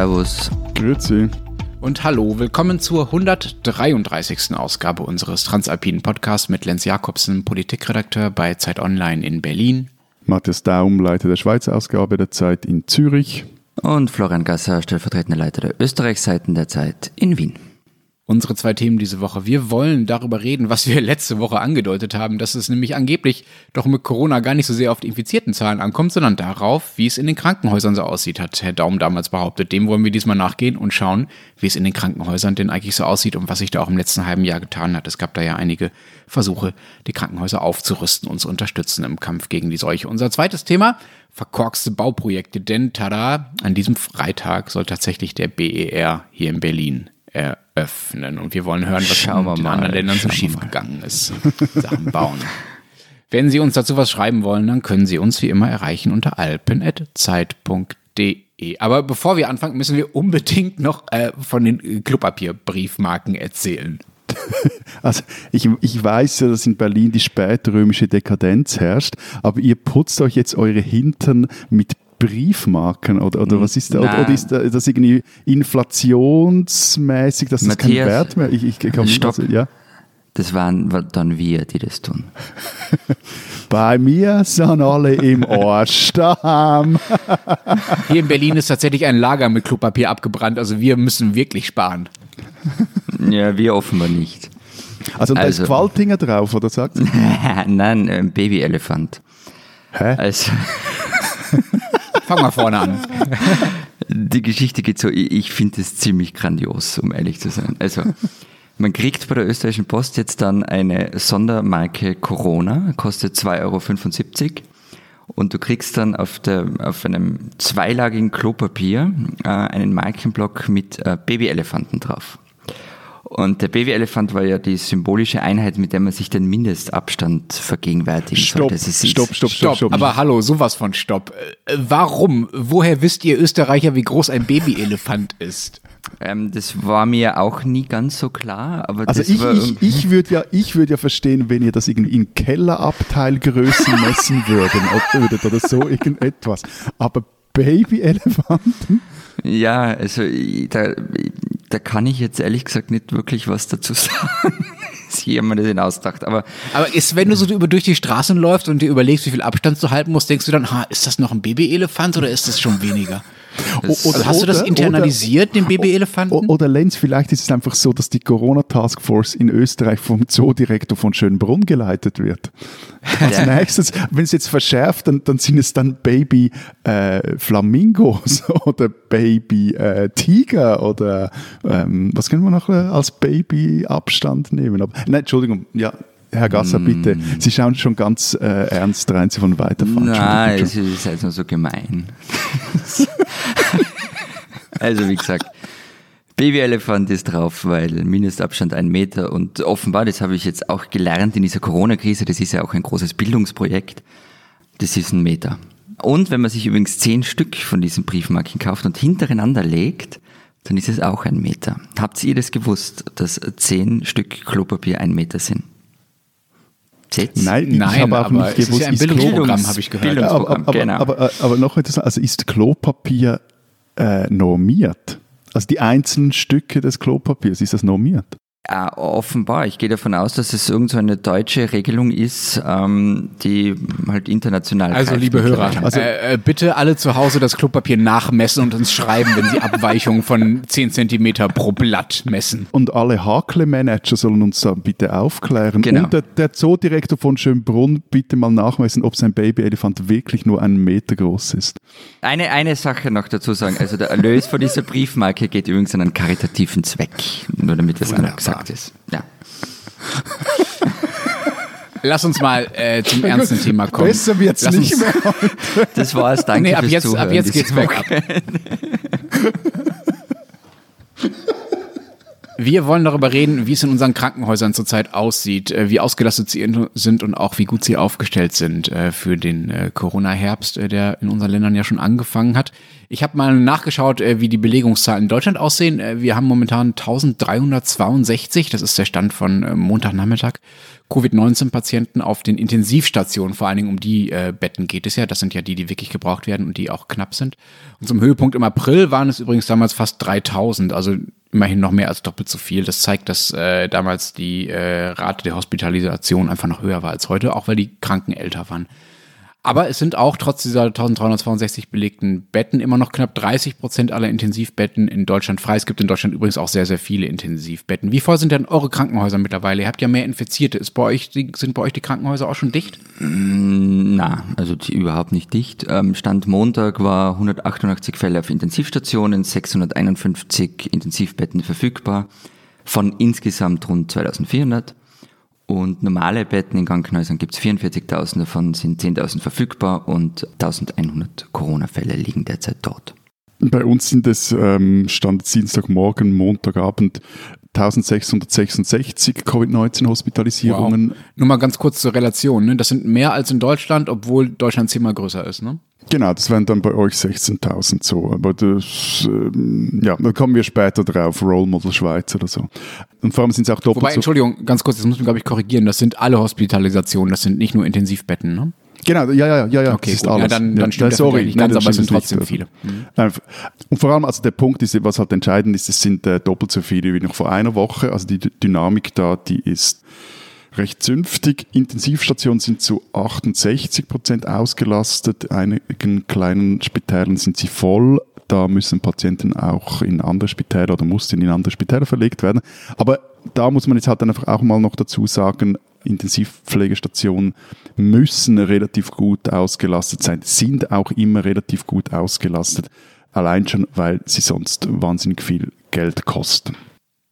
Servus. Grüezi. Und hallo, willkommen zur 133. Ausgabe unseres Transalpinen Podcasts mit Lenz Jakobsen, Politikredakteur bei Zeit Online in Berlin. Matthias Daum, Leiter der Schweizer Ausgabe der Zeit in Zürich. Und Florian Gasser, stellvertretender Leiter der Österreichseiten der Zeit in Wien unsere zwei Themen diese Woche. Wir wollen darüber reden, was wir letzte Woche angedeutet haben, dass es nämlich angeblich doch mit Corona gar nicht so sehr auf die infizierten Zahlen ankommt, sondern darauf, wie es in den Krankenhäusern so aussieht, hat Herr Daum damals behauptet. Dem wollen wir diesmal nachgehen und schauen, wie es in den Krankenhäusern denn eigentlich so aussieht und was sich da auch im letzten halben Jahr getan hat. Es gab da ja einige Versuche, die Krankenhäuser aufzurüsten und zu unterstützen im Kampf gegen die Seuche. Unser zweites Thema, verkorkste Bauprojekte, denn tada, an diesem Freitag soll tatsächlich der BER hier in Berlin eröffnen. Und wir wollen hören, was Schauen in den mal. anderen Ländern so schiefgegangen ist. Sachen bauen. Wenn Sie uns dazu was schreiben wollen, dann können Sie uns wie immer erreichen unter alpen.zeit.de. Aber bevor wir anfangen, müssen wir unbedingt noch äh, von den Klopapierbriefmarken erzählen. Also ich, ich weiß ja, dass in Berlin die spätrömische Dekadenz herrscht, aber ihr putzt euch jetzt eure Hintern mit Briefmarken oder, oder was ist da? Oder, oder, ist das irgendwie inflationsmäßig, dass das keinen Wert mehr? Ich, ich kann Stopp. Also, ja. Das waren dann wir, die das tun. Bei mir sind alle im Arsch Hier in Berlin ist tatsächlich ein Lager mit Klopapier abgebrannt, also wir müssen wirklich sparen. Ja, wir offenbar nicht. Also, da also, ist Qualtinger drauf, oder sagt Nein, ein Babyelefant. Hä? Also. Fang mal vorne an. Die Geschichte geht so, ich finde es ziemlich grandios, um ehrlich zu sein. Also, man kriegt bei der österreichischen Post jetzt dann eine Sondermarke Corona, kostet 2,75 Euro. Und du kriegst dann auf, der, auf einem zweilagigen Klopapier äh, einen Markenblock mit äh, Babyelefanten drauf. Und der Babyelefant war ja die symbolische Einheit, mit der man sich den Mindestabstand vergegenwärtigen stopp, sollte. Stopp, stopp, stopp, stopp. Aber hallo, sowas von Stopp. Äh, warum? Woher wisst ihr Österreicher, wie groß ein Babyelefant ist? Ähm, das war mir auch nie ganz so klar. Aber also ich, ich, ich würde ja, ich ja verstehen, wenn ihr das irgendwie in Kellerabteilgrößen messen würden, würdet oder so irgendetwas. Aber Babyelefanten? Ja, also da, da kann ich jetzt ehrlich gesagt nicht wirklich was dazu sagen. sich jemand das ausdacht. Aber, aber ist, wenn du so über durch die Straßen läufst und dir überlegst, wie viel Abstand du halten musst, denkst du dann, ha, ist das noch ein Babyelefant oder ist das schon weniger? Oder, hast du das internalisiert, oder, den Babyelefanten? Oder Lenz, vielleicht ist es einfach so, dass die Corona-Taskforce in Österreich vom Zoodirektor von Schönbrunn geleitet wird. Als ja. nächstes, wenn es jetzt verschärft, dann, dann sind es dann Baby äh, Flamingos oder Baby äh, Tiger oder ähm, was können wir noch äh, als Baby Abstand nehmen? Aber, nein, Entschuldigung, ja, Herr Gasser, mm. bitte. Sie schauen schon ganz äh, ernst rein, Sie wollen weiterfahren. Nein, es ist halt nur so gemein. also, wie gesagt, Babyelefant ist drauf, weil Mindestabstand ein Meter und offenbar, das habe ich jetzt auch gelernt in dieser Corona-Krise, das ist ja auch ein großes Bildungsprojekt, das ist ein Meter. Und wenn man sich übrigens zehn Stück von diesen Briefmarken kauft und hintereinander legt, dann ist es auch ein Meter. Habt ihr das gewusst, dass zehn Stück Klopapier ein Meter sind? Sitz? Nein, Nein, ich habe auch nicht gewusst, ist ja ein Bildungsprogramm, habe ich gehört. aber, aber, genau. aber, aber, aber noch etwas, also ist Klopapier äh, normiert? Also die einzelnen Stücke des Klopapiers, ist das normiert? Ja, offenbar. Ich gehe davon aus, dass es irgendeine so deutsche Regelung ist, ähm, die halt international. Also, liebe Hörer, also, äh, äh, bitte alle zu Hause das Klopapier nachmessen und uns schreiben, wenn sie Abweichungen von 10 cm pro Blatt messen. Und alle Hakle-Manager sollen uns dann bitte aufklären. Genau. Und der, der Zoodirektor von Schönbrunn bitte mal nachmessen, ob sein Babyelefant wirklich nur einen Meter groß ist. Eine, eine Sache noch dazu sagen. Also der Erlös von dieser Briefmarke geht übrigens an einen karitativen Zweck. Nur damit wir es auch gesagt ist. Ja. Lass uns mal äh, zum ernsten Thema kommen. Besser wird's Lass nicht mehr. Das war's, danke nee, ab fürs jetzt, Zuhören. Ab jetzt geht's weg. Wir wollen darüber reden, wie es in unseren Krankenhäusern zurzeit aussieht, äh, wie ausgelastet sie sind und auch wie gut sie aufgestellt sind äh, für den äh, Corona-Herbst, der in unseren Ländern ja schon angefangen hat. Ich habe mal nachgeschaut, wie die Belegungszahlen in Deutschland aussehen. Wir haben momentan 1362, das ist der Stand von Montagnachmittag, Covid-19-Patienten auf den Intensivstationen, vor allen Dingen um die Betten geht es ja. Das sind ja die, die wirklich gebraucht werden und die auch knapp sind. Und zum Höhepunkt im April waren es übrigens damals fast 3000, also immerhin noch mehr als doppelt so viel. Das zeigt, dass äh, damals die äh, Rate der Hospitalisation einfach noch höher war als heute, auch weil die Kranken älter waren. Aber es sind auch trotz dieser 1362 belegten Betten immer noch knapp 30 Prozent aller Intensivbetten in Deutschland frei. Es gibt in Deutschland übrigens auch sehr, sehr viele Intensivbetten. Wie voll sind denn eure Krankenhäuser mittlerweile? Ihr habt ja mehr Infizierte. Ist bei euch, sind bei euch die Krankenhäuser auch schon dicht? Mm, na, also überhaupt nicht dicht. Ähm, Stand Montag war 188 Fälle auf Intensivstationen, 651 Intensivbetten verfügbar von insgesamt rund 2400. Und normale Betten in Krankenhäusern gibt es 44.000, davon sind 10.000 verfügbar und 1.100 Corona-Fälle liegen derzeit dort. Bei uns sind es ähm, Stand Dienstagmorgen, Montagabend 1666 Covid-19-Hospitalisierungen. Wow. Nur mal ganz kurz zur Relation. Ne? Das sind mehr als in Deutschland, obwohl Deutschland zehnmal größer ist. Ne? Genau, das wären dann bei euch 16.000 so. Aber das, ähm, ja, da kommen wir später drauf, Role Model Schweiz oder so. Und vor allem sind es auch doppelt Wobei, Entschuldigung, ganz kurz, das muss man, glaube ich, korrigieren. Das sind alle Hospitalisationen, das sind nicht nur Intensivbetten, ne? Genau, ja, ja, ja, ja. Okay, das ist alles. Ja, dann, dann stimmt ja, sorry, nicht ganz, aber es sind trotzdem viele. Mhm. Und vor allem, also der Punkt ist, was halt entscheidend ist, es sind äh, doppelt so viele wie noch vor einer Woche. Also die Dynamik da, die ist recht zünftig. Intensivstationen sind zu 68 Prozent ausgelastet. Einigen kleinen Spitälern sind sie voll. Da müssen Patienten auch in andere Spitäler oder mussten in andere Spitäler verlegt werden. Aber da muss man jetzt halt einfach auch mal noch dazu sagen, Intensivpflegestationen müssen relativ gut ausgelastet sein, sind auch immer relativ gut ausgelastet, allein schon, weil sie sonst wahnsinnig viel Geld kosten.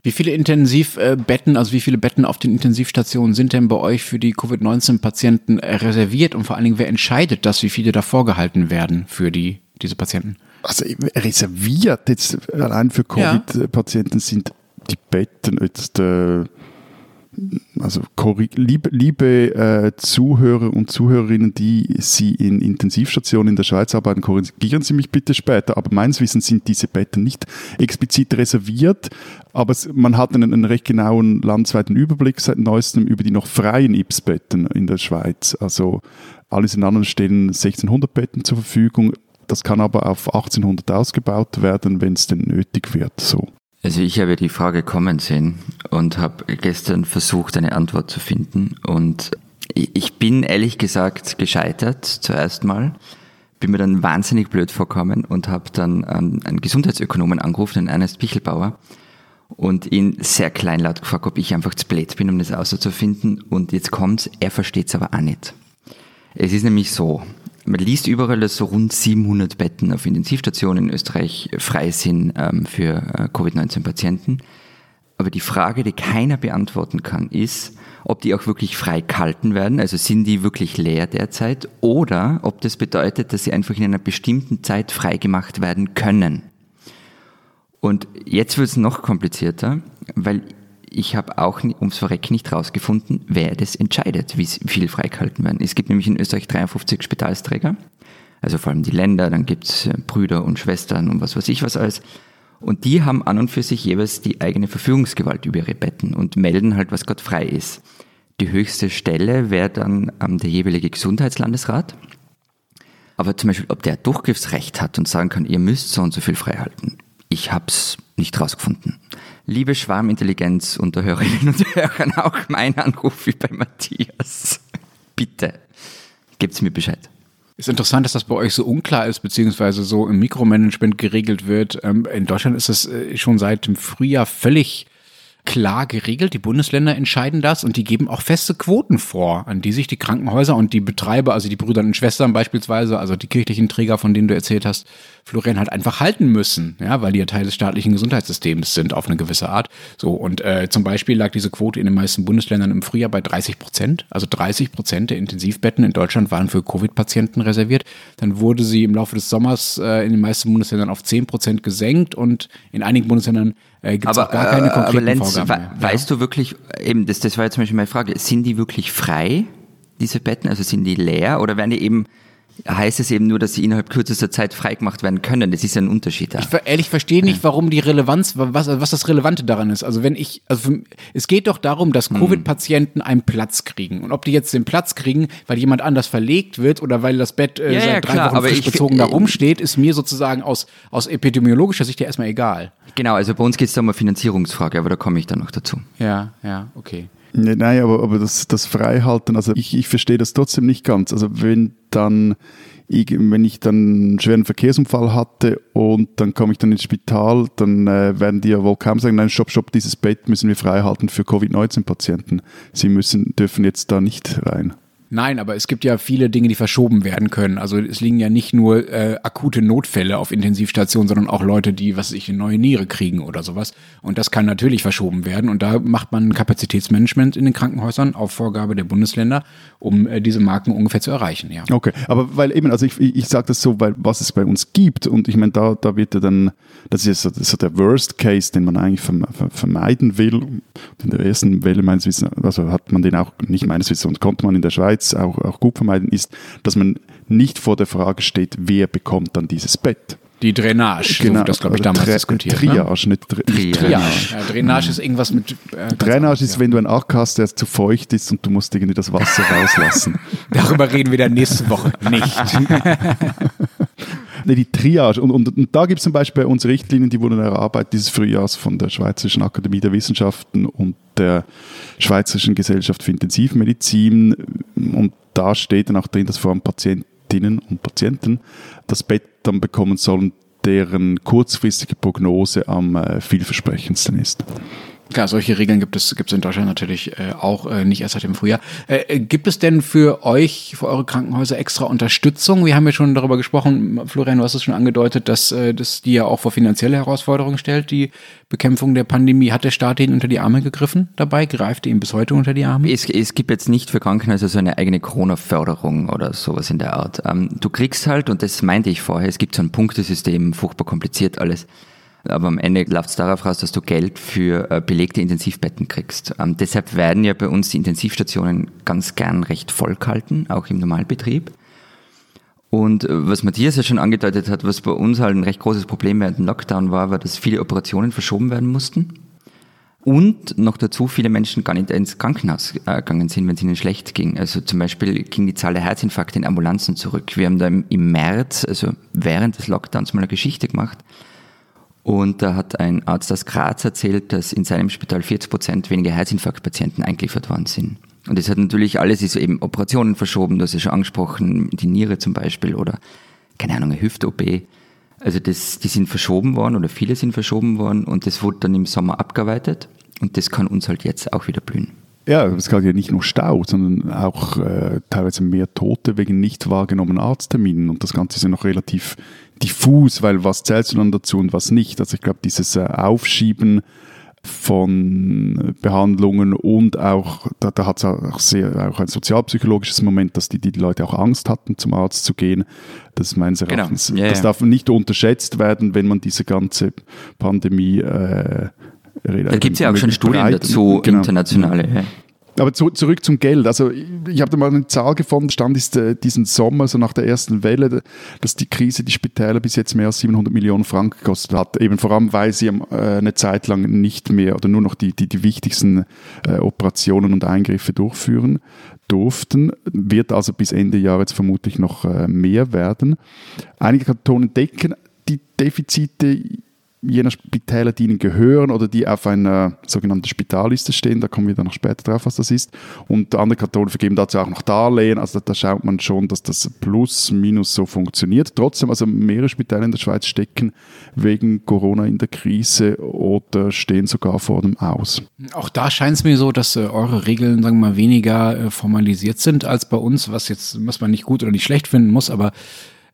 Wie viele Intensivbetten, also wie viele Betten auf den Intensivstationen sind denn bei euch für die Covid-19-Patienten reserviert und vor allen Dingen, wer entscheidet das, wie viele da vorgehalten werden für die, diese Patienten? Also reserviert jetzt allein für Covid-Patienten sind die Betten jetzt äh, also liebe, liebe äh, Zuhörer und Zuhörerinnen, die Sie in Intensivstationen in der Schweiz arbeiten, korrigieren Sie mich bitte später, aber meines Wissens sind diese Betten nicht explizit reserviert, aber es, man hat einen, einen, recht genauen landesweiten Überblick seit neuestem über die noch freien IPS-Betten in der Schweiz. Also alles in anderen stehen 1600 Betten zur Verfügung. Das kann aber auf 1800 ausgebaut werden, wenn es denn nötig wird. So. Also ich habe die Frage kommen sehen und habe gestern versucht, eine Antwort zu finden. Und ich bin ehrlich gesagt gescheitert zuerst mal. Bin mir dann wahnsinnig blöd vorkommen und habe dann einen Gesundheitsökonomen angerufen, den Ernest Pichelbauer, und ihn sehr kleinlaut gefragt, ob ich einfach zu blöd bin, um das auszufinden. Und jetzt kommt's, er versteht's aber auch nicht. Es ist nämlich so, man liest überall, dass so rund 700 Betten auf Intensivstationen in Österreich frei sind ähm, für äh, Covid-19-Patienten. Aber die Frage, die keiner beantworten kann, ist, ob die auch wirklich frei gehalten werden, also sind die wirklich leer derzeit, oder ob das bedeutet, dass sie einfach in einer bestimmten Zeit freigemacht werden können. Und jetzt wird es noch komplizierter, weil ich habe auch ums Verrecken nicht rausgefunden, wer das entscheidet, wie viel freigehalten werden. Es gibt nämlich in Österreich 53 Spitalsträger, also vor allem die Länder, dann gibt es äh, Brüder und Schwestern und was weiß ich was alles. Und die haben an und für sich jeweils die eigene Verfügungsgewalt über ihre Betten und melden halt, was gerade frei ist. Die höchste Stelle wäre dann ähm, der jeweilige Gesundheitslandesrat. Aber zum Beispiel, ob der Durchgriffsrecht hat und sagen kann, ihr müsst so und so viel freihalten. Ich habe es nicht rausgefunden. Liebe Schwarmintelligenz unter Hörerinnen und Hörern, auch mein Anruf wie bei Matthias. Bitte, gebt's mir Bescheid. Ist interessant, dass das bei euch so unklar ist, beziehungsweise so im Mikromanagement geregelt wird. Ähm, in Deutschland ist es äh, schon seit dem Frühjahr völlig klar geregelt. Die Bundesländer entscheiden das und die geben auch feste Quoten vor, an die sich die Krankenhäuser und die Betreiber, also die Brüder und Schwestern beispielsweise, also die kirchlichen Träger, von denen du erzählt hast, Florian halt einfach halten müssen, ja, weil die ja Teil des staatlichen Gesundheitssystems sind auf eine gewisse Art. So und äh, zum Beispiel lag diese Quote in den meisten Bundesländern im Frühjahr bei 30 Prozent. Also 30 Prozent der Intensivbetten in Deutschland waren für Covid-Patienten reserviert. Dann wurde sie im Laufe des Sommers äh, in den meisten Bundesländern auf 10 Prozent gesenkt und in einigen Bundesländern äh, gibt es auch gar keine konkreten aber Lenz, Vorgaben we Weißt du wirklich, eben, das, das war jetzt zum Beispiel meine Frage, sind die wirklich frei, diese Betten? Also sind die leer oder werden die eben heißt es eben nur, dass sie innerhalb kürzester Zeit freigemacht werden können. Das ist ja ein Unterschied da. Ich ehrlich verstehe nicht, warum die Relevanz, was, was das Relevante daran ist. Also wenn ich, also für, es geht doch darum, dass hm. Covid-Patienten einen Platz kriegen. Und ob die jetzt den Platz kriegen, weil jemand anders verlegt wird oder weil das Bett äh, ja, seit ja, drei klar, Wochen frisch bezogen da rumsteht, ist mir sozusagen aus, aus epidemiologischer Sicht ja erstmal egal. Genau, also bei uns geht es da um eine Finanzierungsfrage, aber da komme ich dann noch dazu. Ja, ja, okay. Nein, aber, aber das, das Freihalten, also ich, ich verstehe das trotzdem nicht ganz. Also wenn dann, ich, wenn ich dann einen schweren Verkehrsunfall hatte und dann komme ich dann ins Spital, dann äh, werden die ja wohl kaum sagen, nein, stopp, stopp, dieses Bett müssen wir freihalten für Covid-19-Patienten. Sie müssen, dürfen jetzt da nicht rein. Nein, aber es gibt ja viele Dinge, die verschoben werden können. Also es liegen ja nicht nur äh, akute Notfälle auf Intensivstationen, sondern auch Leute, die, was ich, eine neue Niere kriegen oder sowas. Und das kann natürlich verschoben werden. Und da macht man Kapazitätsmanagement in den Krankenhäusern auf Vorgabe der Bundesländer, um äh, diese Marken ungefähr zu erreichen. Ja. Okay, aber weil eben, also ich, ich sage das so, weil was es bei uns gibt und ich meine, da, da wird ja dann, das ist so, so der Worst Case, den man eigentlich vermeiden will. In der ersten Welle meines Wissens, also hat man den auch nicht meines Wissens und konnte man in der Schweiz Schweiz auch, auch gut vermeiden, ist, dass man nicht vor der Frage steht, wer bekommt dann dieses Bett. Die Drainage, genau, so das glaube ich damals Tra diskutiert. Triage, ne? nicht Dr Triage. Triage. Ja, Drainage ist irgendwas mit. Äh, Drainage ist, ja. wenn du einen Ack hast, der zu feucht ist und du musst irgendwie das Wasser rauslassen. Darüber reden wir dann nächste Woche nicht. nee, die Triage. Und, und, und da gibt es zum Beispiel bei uns Richtlinien, die wurden erarbeitet dieses Frühjahrs von der Schweizerischen Akademie der Wissenschaften und der Schweizerischen Gesellschaft für Intensivmedizin. Und da steht dann auch drin, dass vor allem Patientinnen und Patienten das Bett dann bekommen sollen, deren kurzfristige Prognose am äh, vielversprechendsten ist. Klar, solche Regeln gibt es, gibt es in Deutschland natürlich äh, auch äh, nicht erst seit dem Frühjahr. Äh, äh, gibt es denn für euch, für eure Krankenhäuser extra Unterstützung? Wir haben ja schon darüber gesprochen, Florian, du hast es schon angedeutet, dass äh, das die ja auch vor finanzielle Herausforderungen stellt, die Bekämpfung der Pandemie. Hat der Staat ihnen unter die Arme gegriffen dabei? Greift ihm bis heute unter die Arme? Es, es gibt jetzt nicht für Krankenhäuser so eine eigene Corona-Förderung oder sowas in der Art. Ähm, du kriegst halt, und das meinte ich vorher, es gibt so ein Punktesystem, furchtbar kompliziert alles aber am Ende läuft es darauf raus, dass du Geld für äh, belegte Intensivbetten kriegst. Ähm, deshalb werden ja bei uns die Intensivstationen ganz gern recht voll gehalten, auch im Normalbetrieb. Und äh, was Matthias ja schon angedeutet hat, was bei uns halt ein recht großes Problem während dem Lockdown war, war, dass viele Operationen verschoben werden mussten. Und noch dazu viele Menschen gar nicht ins Krankenhaus äh, gegangen sind, wenn es ihnen schlecht ging. Also zum Beispiel ging die Zahl der Herzinfarkte in Ambulanzen zurück. Wir haben da im März, also während des Lockdowns mal eine Geschichte gemacht. Und da hat ein Arzt aus Graz erzählt, dass in seinem Spital 40 Prozent weniger Herzinfarktpatienten eingeliefert worden sind. Und das hat natürlich alles, ist eben Operationen verschoben, du hast ja schon angesprochen, die Niere zum Beispiel oder, keine Ahnung, eine Hüft-OP. Also das, die sind verschoben worden oder viele sind verschoben worden und das wurde dann im Sommer abgearbeitet und das kann uns halt jetzt auch wieder blühen. Ja, es gab ja nicht nur Stau, sondern auch äh, teilweise mehr Tote wegen nicht wahrgenommenen Arztterminen. Und das Ganze ist ja noch relativ diffus, weil was zählst du dann dazu und was nicht? Also ich glaube, dieses äh, Aufschieben von Behandlungen und auch, da, da hat es auch, sehr, auch ein sozialpsychologisches Moment, dass die, die Leute auch Angst hatten, zum Arzt zu gehen. Das meines genau. Erachtens, genau. yeah, das darf nicht unterschätzt werden, wenn man diese ganze Pandemie äh, Da gibt es ja auch schon Studien dazu, genau. internationale. Ja. Aber zu, zurück zum Geld. Also ich habe da mal eine Zahl gefunden, stand ist äh, diesen Sommer, so nach der ersten Welle, dass die Krise die Spitäler bis jetzt mehr als 700 Millionen Franken gekostet hat. Eben vor allem, weil sie äh, eine Zeit lang nicht mehr oder nur noch die, die, die wichtigsten äh, Operationen und Eingriffe durchführen durften. Wird also bis Ende Jahr jetzt vermutlich noch äh, mehr werden. Einige Kantone decken die Defizite jener Spitäler, die ihnen gehören oder die auf einer sogenannten Spitalliste stehen. Da kommen wir dann noch später drauf, was das ist. Und andere Kantone vergeben dazu auch noch Darlehen. Also da, schaut man schon, dass das plus minus so funktioniert. Trotzdem, also mehrere Spitäler in der Schweiz stecken wegen Corona in der Krise oder stehen sogar vor dem Aus. Auch da scheint es mir so, dass äh, eure Regeln, sagen wir mal, weniger äh, formalisiert sind als bei uns, was jetzt, was man nicht gut oder nicht schlecht finden muss, aber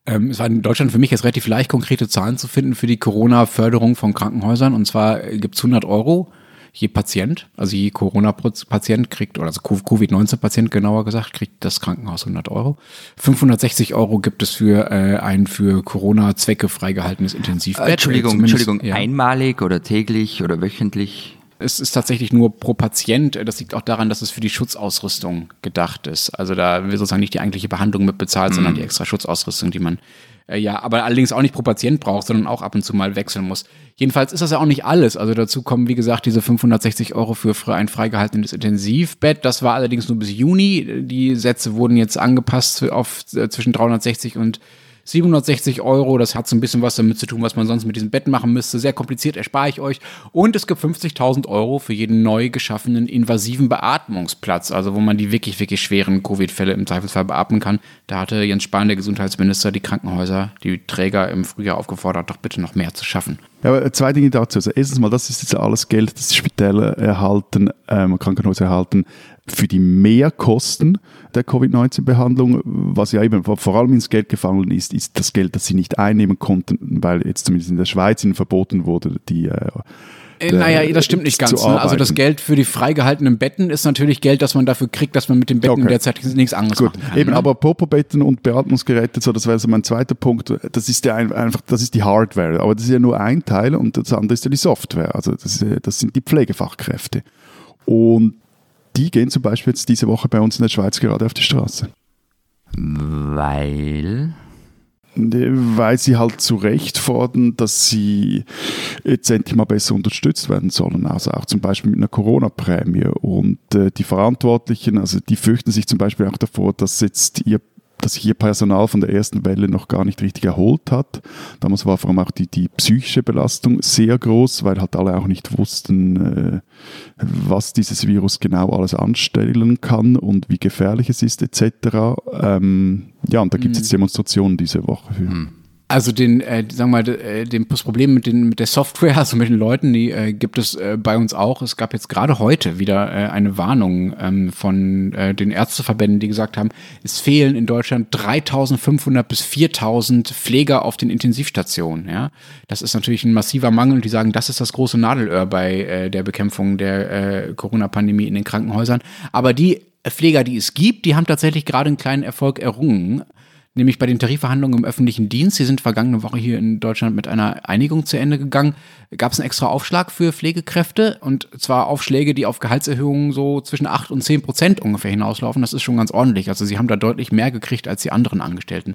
Ähm, es war in Deutschland für mich jetzt relativ leicht, konkrete Zahlen zu finden für die Corona-Förderung von Krankenhäusern. Und zwar gibt's 100 Euro je Patient, also je Corona-Patient kriegt, oder also Covid-19-Patient genauer gesagt, kriegt das Krankenhaus 100 Euro. 560 Euro gibt es für äh, ein für Corona-Zwecke freigehaltenes Intensivbett. Äh, Entschuldigung, Entschuldigung, ja. einmalig oder täglich oder wöchentlich? Es ist tatsächlich nur pro Patient. Das liegt auch daran, dass es für die Schutzausrüstung gedacht ist. Also da wird sozusagen nicht die eigentliche Behandlung mit bezahlt, mhm. sondern die extra Schutzausrüstung, die man äh, ja, aber allerdings auch nicht pro Patient braucht, sondern auch ab und zu mal wechseln muss. Jedenfalls ist das ja auch nicht alles. Also dazu kommen, wie gesagt, diese 560 Euro für ein freigehaltenes Intensivbett. Das war allerdings nur bis Juni. Die Sätze wurden jetzt angepasst auf äh, zwischen 360 und 760 Euro. Das hat so ein bisschen was damit zu tun, was man sonst mit diesem Bett machen müsste. Sehr kompliziert, erspare ich euch. Und es gibt 50.000 Euro für jeden neu geschaffenen invasiven Beatmungsplatz, also wo man die wirklich, wirklich schweren Covid-Fälle im Zweifelsfall beatmen kann. Da hatte Jens Spahn, der Gesundheitsminister, die Krankenhäuser, die Träger im Frühjahr aufgefordert, doch bitte noch mehr zu schaffen. Ja, aber zwei Dinge dazu. Also erstens mal, das ist jetzt alles Geld, das die Spitäler erhalten, ähm, Krankenhäuser erhalten, für die Mehrkosten der Covid-19-Behandlung, was ja eben vor allem ins Geld gefallen ist, ist das Geld, das sie nicht einnehmen konnten, weil jetzt zumindest in der Schweiz ihnen verboten wurde, die äh, äh naja, das stimmt nicht ganz. Ne? Also das Geld für die freigehaltenen Betten ist natürlich Geld, das man dafür kriegt, dass man mit den Betten okay. derzeit nichts anderes Gut. machen kann. Eben, ne? aber Popo-Betten und Beatmungsgeräte, so, das wäre so mein zweiter Punkt. Das ist ja einfach, das ist die Hardware, aber das ist ja nur ein Teil und das andere ist ja die Software. Also das, ist, das sind die Pflegefachkräfte. Und die gehen zum Beispiel jetzt diese Woche bei uns in der Schweiz gerade auf die Straße. Weil? Weil sie halt zu Recht fordern, dass sie jetzt endlich mal besser unterstützt werden sollen. Also auch zum Beispiel mit einer Corona-Prämie. Und äh, die Verantwortlichen, also die fürchten sich zum Beispiel auch davor, dass jetzt ihr dass sich ihr Personal von der ersten Welle noch gar nicht richtig erholt hat. Damals war vor allem auch die, die psychische Belastung sehr groß, weil halt alle auch nicht wussten, äh, was dieses Virus genau alles anstellen kann und wie gefährlich es ist etc. Ähm, ja, und da gibt es jetzt mhm. Demonstrationen diese Woche. Für. Mhm. Also den, äh, sagen wir mal, äh, den, das Problem mit, den, mit der Software, also mit den Leuten, die äh, gibt es äh, bei uns auch. Es gab jetzt gerade heute wieder äh, eine Warnung ähm, von äh, den Ärzteverbänden, die gesagt haben, es fehlen in Deutschland 3500 bis 4000 Pfleger auf den Intensivstationen. Ja, das ist natürlich ein massiver Mangel. Und die sagen, das ist das große Nadelöhr bei äh, der Bekämpfung der äh, Corona-Pandemie in den Krankenhäusern. Aber die Pfleger, die es gibt, die haben tatsächlich gerade einen kleinen Erfolg errungen nämlich bei den Tarifverhandlungen im öffentlichen Dienst. Die sind vergangene Woche hier in Deutschland mit einer Einigung zu Ende gegangen. Gab es einen extra Aufschlag für Pflegekräfte und zwar Aufschläge, die auf Gehaltserhöhungen so zwischen 8 und 10 Prozent ungefähr hinauslaufen. Das ist schon ganz ordentlich. Also sie haben da deutlich mehr gekriegt als die anderen Angestellten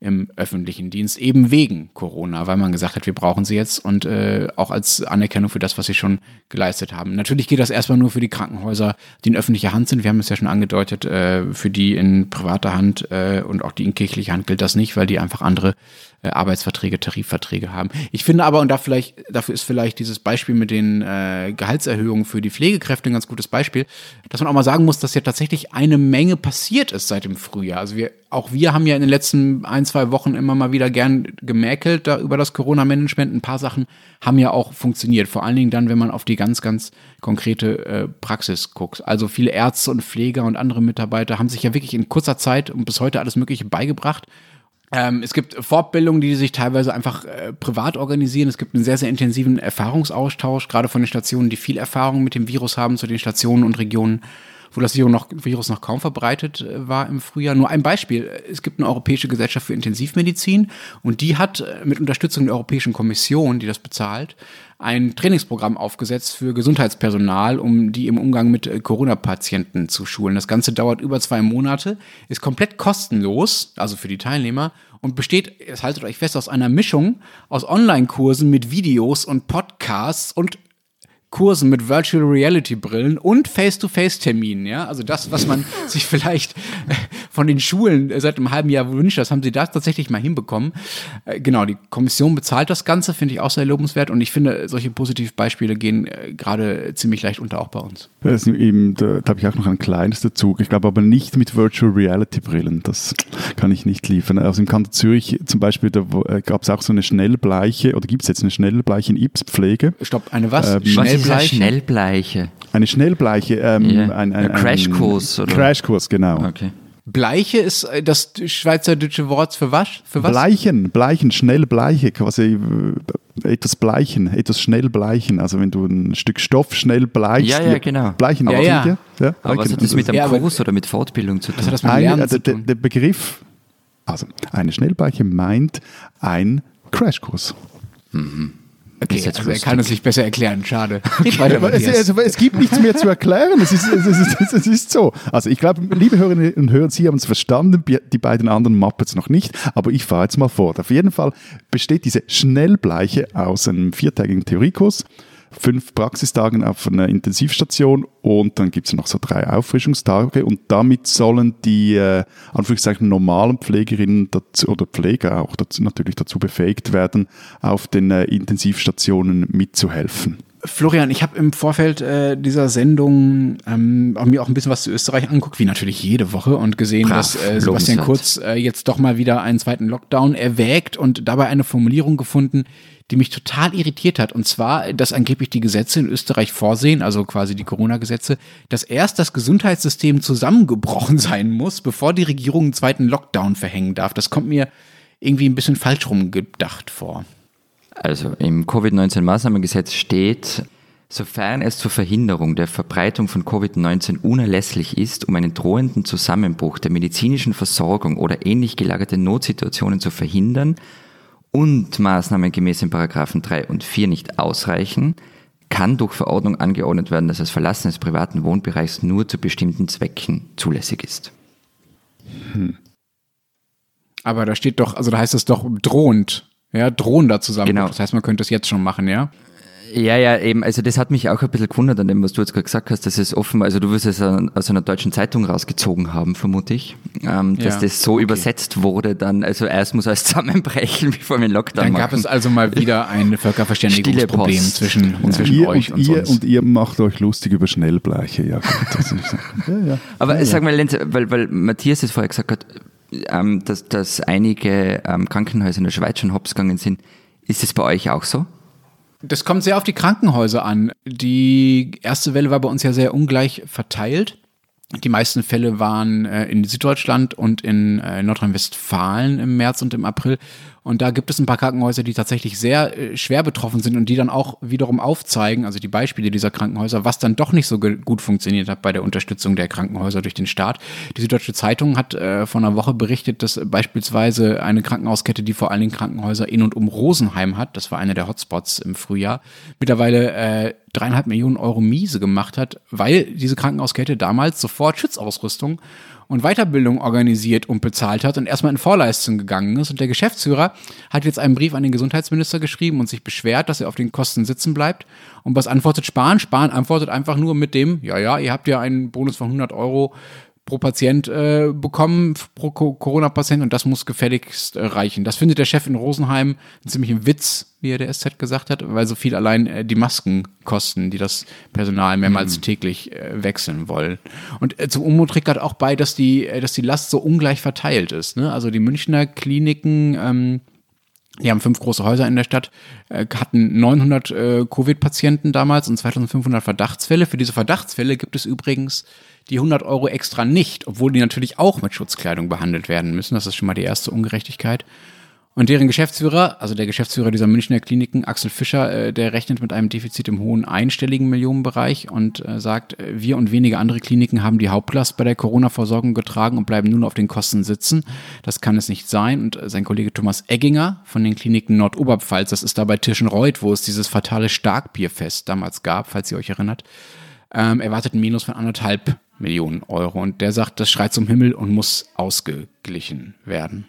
im öffentlichen Dienst, eben wegen Corona, weil man gesagt hat, wir brauchen sie jetzt und äh, auch als Anerkennung für das, was sie schon geleistet haben. Natürlich geht das erstmal nur für die Krankenhäuser, die in öffentlicher Hand sind. Wir haben es ja schon angedeutet, äh, für die in privater Hand äh, und auch die in kirchlicher Hand gilt das nicht, weil die einfach andere äh, Arbeitsverträge, Tarifverträge haben. Ich finde aber, und da vielleicht, dafür ist vielleicht dieses Beispiel mit den äh, Gehaltserhöhungen für die Pflegekräfte ein ganz gutes Beispiel, dass man auch mal sagen muss, dass ja tatsächlich eine Menge passiert ist seit dem Frühjahr. Also wir, auch wir haben ja in den letzten ein, zwei Wochen immer mal wieder gern gemäkelt da über das Corona-Management. Ein paar Sachen haben ja auch funktioniert. Vor allen Dingen dann, wenn man auf die ganz, ganz konkrete äh, Praxis guckt. Also viele Ärzte und Pfleger und andere Mitarbeiter haben sich ja wirklich in kurzer Zeit und bis heute alles Mögliche beigebracht ähm, es gibt Fortbildungen, die sich teilweise einfach äh, privat organisieren. Es gibt einen sehr, sehr intensiven Erfahrungsaustausch, gerade von den Stationen, die viel Erfahrung mit dem Virus haben, zu den Stationen und Regionen, wo das Virus noch, Virus noch kaum verbreitet äh, war im Frühjahr. Nur ein Beispiel. Es gibt eine Europäische Gesellschaft für Intensivmedizin und die hat äh, mit Unterstützung der Europäischen Kommission, die das bezahlt, ein Trainingsprogramm aufgesetzt für Gesundheitspersonal, um die im Umgang mit äh, Corona-Patienten zu schulen. Das Ganze dauert über zwei Monate, ist komplett kostenlos, also für die Teilnehmer, und besteht, jetzt haltet euch fest, aus einer Mischung aus Online-Kursen mit Videos und Podcasts und Kursen mit Virtual Reality Brillen und Face-to-Face-Terminen, ja. Also das, was man sich vielleicht äh, von den Schulen seit einem halben Jahr wünscht, das haben sie da tatsächlich mal hinbekommen. Äh, genau, die Kommission bezahlt das Ganze, finde ich auch sehr lobenswert und ich finde, solche Beispiele gehen äh, gerade ziemlich leicht unter auch bei uns. Das eben, da, da habe ich auch noch ein kleines dazu. Ich glaube aber nicht mit Virtual Reality Brillen. Das kann ich nicht liefern. Also im Kanton Zürich zum Beispiel, da gab es auch so eine Schnellbleiche oder gibt es jetzt eine Schnellbleiche in Ipspflege. Stopp, eine was? Ähm, Schnellbleiche? Schnellbleiche. Eine Schnellbleiche. Ähm, yeah. ein, ein, ein, Crashkurs? Crashkurs, genau. Okay. Bleiche ist äh, das schweizerdeutsche Wort für was? Für was? Bleichen, bleichen, schnell bleiche, quasi äh, etwas bleichen, etwas schnell bleichen. Also wenn du ein Stück Stoff schnell bleichst. Ja, ja, genau. Bleichen, Aber- aber, Ja, ja. ja. Aber was genau. hat das mit einem Ja, Kurs oder mit Fortbildung zu tun? das mit Ein, Lernen also zu der, tun? der Begriff, also eine Schnellbleiche meint ein Crashkurs. Okay, also er kann es sich besser erklären, schade. Weiter, es, also, es gibt nichts mehr zu erklären. Es ist, es ist, es ist so. Also ich glaube, liebe Hörerinnen und Hörer, Sie haben es verstanden, die beiden anderen Muppets noch nicht, aber ich fahre jetzt mal fort. Auf jeden Fall besteht diese Schnellbleiche aus einem viertägigen Theoriekurs, fünf Praxistagen auf einer Intensivstation und dann gibt es noch so drei Auffrischungstage und damit sollen die äh, Anführungszeichen normalen Pflegerinnen dazu, oder Pfleger auch dazu, natürlich dazu befähigt werden, auf den äh, Intensivstationen mitzuhelfen. Florian, ich habe im Vorfeld äh, dieser Sendung ähm, auch mir auch ein bisschen was zu Österreich angeguckt, wie natürlich jede Woche, und gesehen, Brav, dass äh, Sebastian lobenswert. Kurz äh, jetzt doch mal wieder einen zweiten Lockdown erwägt und dabei eine Formulierung gefunden, die mich total irritiert hat. Und zwar, dass angeblich die Gesetze in Österreich vorsehen, also quasi die Corona-Gesetze, dass erst das Gesundheitssystem zusammengebrochen sein muss, bevor die Regierung einen zweiten Lockdown verhängen darf. Das kommt mir irgendwie ein bisschen falsch rumgedacht vor. Also im Covid-19-Maßnahmengesetz steht, sofern es zur Verhinderung der Verbreitung von Covid-19 unerlässlich ist, um einen drohenden Zusammenbruch der medizinischen Versorgung oder ähnlich gelagerte Notsituationen zu verhindern und Maßnahmen gemäß den Paragraphen 3 und 4 nicht ausreichen, kann durch Verordnung angeordnet werden, dass das Verlassen des privaten Wohnbereichs nur zu bestimmten Zwecken zulässig ist. Aber da steht doch, also da heißt es doch drohend. Ja, drohender Zusammenbruch. Genau. Das heißt, man könnte es jetzt schon machen, ja? Ja, ja, eben, also das hat mich auch ein bisschen gewundert an dem, was du jetzt gerade gesagt hast, dass es offen, also du wirst es aus einer deutschen Zeitung rausgezogen haben, vermute ich, ähm, dass Ja, das so okay. übersetzt wurde dann, also erst muss alles zusammenbrechen, bevor wir einen Lockdown Dann machen. gab es also mal wieder ein Völkerverständigungsproblem Stille Post. zwischen, zwischen ihr euch und, und, ihr uns. und ihr macht euch lustig über Schnellbleiche. Ja, gut, ja, ja. Aber sag mal, Lenz, weil, weil Matthias es vorher gesagt hat, ähm, dass, dass einige ähm, Krankenhäuser in der Schweiz schon hops gegangen sind, ist es bei euch auch so? Das kommt sehr auf die Krankenhäuser an. Die erste Welle war bei uns ja sehr ungleich verteilt. Die meisten Fälle waren äh, in Süddeutschland und in äh, Nordrhein-Westfalen im März und im April. Und da gibt es ein paar Krankenhäuser, die tatsächlich sehr äh, schwer betroffen sind und die dann auch wiederum aufzeigen, also die Beispiele dieser Krankenhäuser, was dann doch nicht so gut funktioniert hat bei der Unterstützung der Krankenhäuser durch den Staat. Die Süddeutsche Zeitung hat äh, vor einer Woche berichtet, dass beispielsweise eine Krankenhauskette, die vor allen Dingen Krankenhäuser in und um Rosenheim hat, das war einer der Hotspots im Frühjahr, mittlerweile äh, dreieinhalb Millionen Euro miese gemacht hat, weil diese Krankenhauskette damals sofort Schutzausrüstung und Weiterbildung organisiert und bezahlt hat und erstmal in Vorleistung gegangen ist. Und der Geschäftsführer hat jetzt einen Brief an den Gesundheitsminister geschrieben und sich beschwert, dass er auf den Kosten sitzen bleibt. Und was antwortet Spahn? Spahn antwortet einfach nur mit dem, ja, ja, ihr habt ja einen Bonus von 100 Euro pro Patient äh, bekommen, pro Co- Corona-Patient und das muss gefälligst äh, reichen. Das findet der Chef in Rosenheim einen ziemlichen Witz, wie er der SZ gesagt hat, weil so viel allein äh, die Masken kosten, die das Personal mehrmals täglich äh, wechseln wollen. Und äh, zum Unmut trägt halt auch bei, dass die, äh, dass die Last so ungleich verteilt ist. Ne? Also die Münchner Kliniken, ähm, die haben fünf große Häuser in der Stadt, äh, hatten 900 äh, Covid-Patienten damals und 2500 Verdachtsfälle. Für diese Verdachtsfälle gibt es übrigens die 100 Euro extra nicht, obwohl die natürlich auch mit Schutzkleidung behandelt werden müssen. Das ist schon mal die erste Ungerechtigkeit. Und deren Geschäftsführer, also der Geschäftsführer dieser Münchner Kliniken, Axel Fischer, äh, der rechnet mit einem Defizit im hohen einstelligen Millionenbereich und äh, sagt, äh, wir und wenige andere Kliniken haben die Hauptlast bei der Corona-Versorgung getragen und bleiben nun auf den Kosten sitzen. Das kann es nicht sein. Und sein Kollege Thomas Egginger von den Kliniken Nordoberpfalz, das ist da bei Tirschenreuth, wo es dieses fatale Starkbierfest damals gab, falls ihr euch erinnert, ähm, erwartet ein Minus von anderthalb Millionen Euro. Und der sagt, das schreit zum Himmel und muss ausgeglichen werden.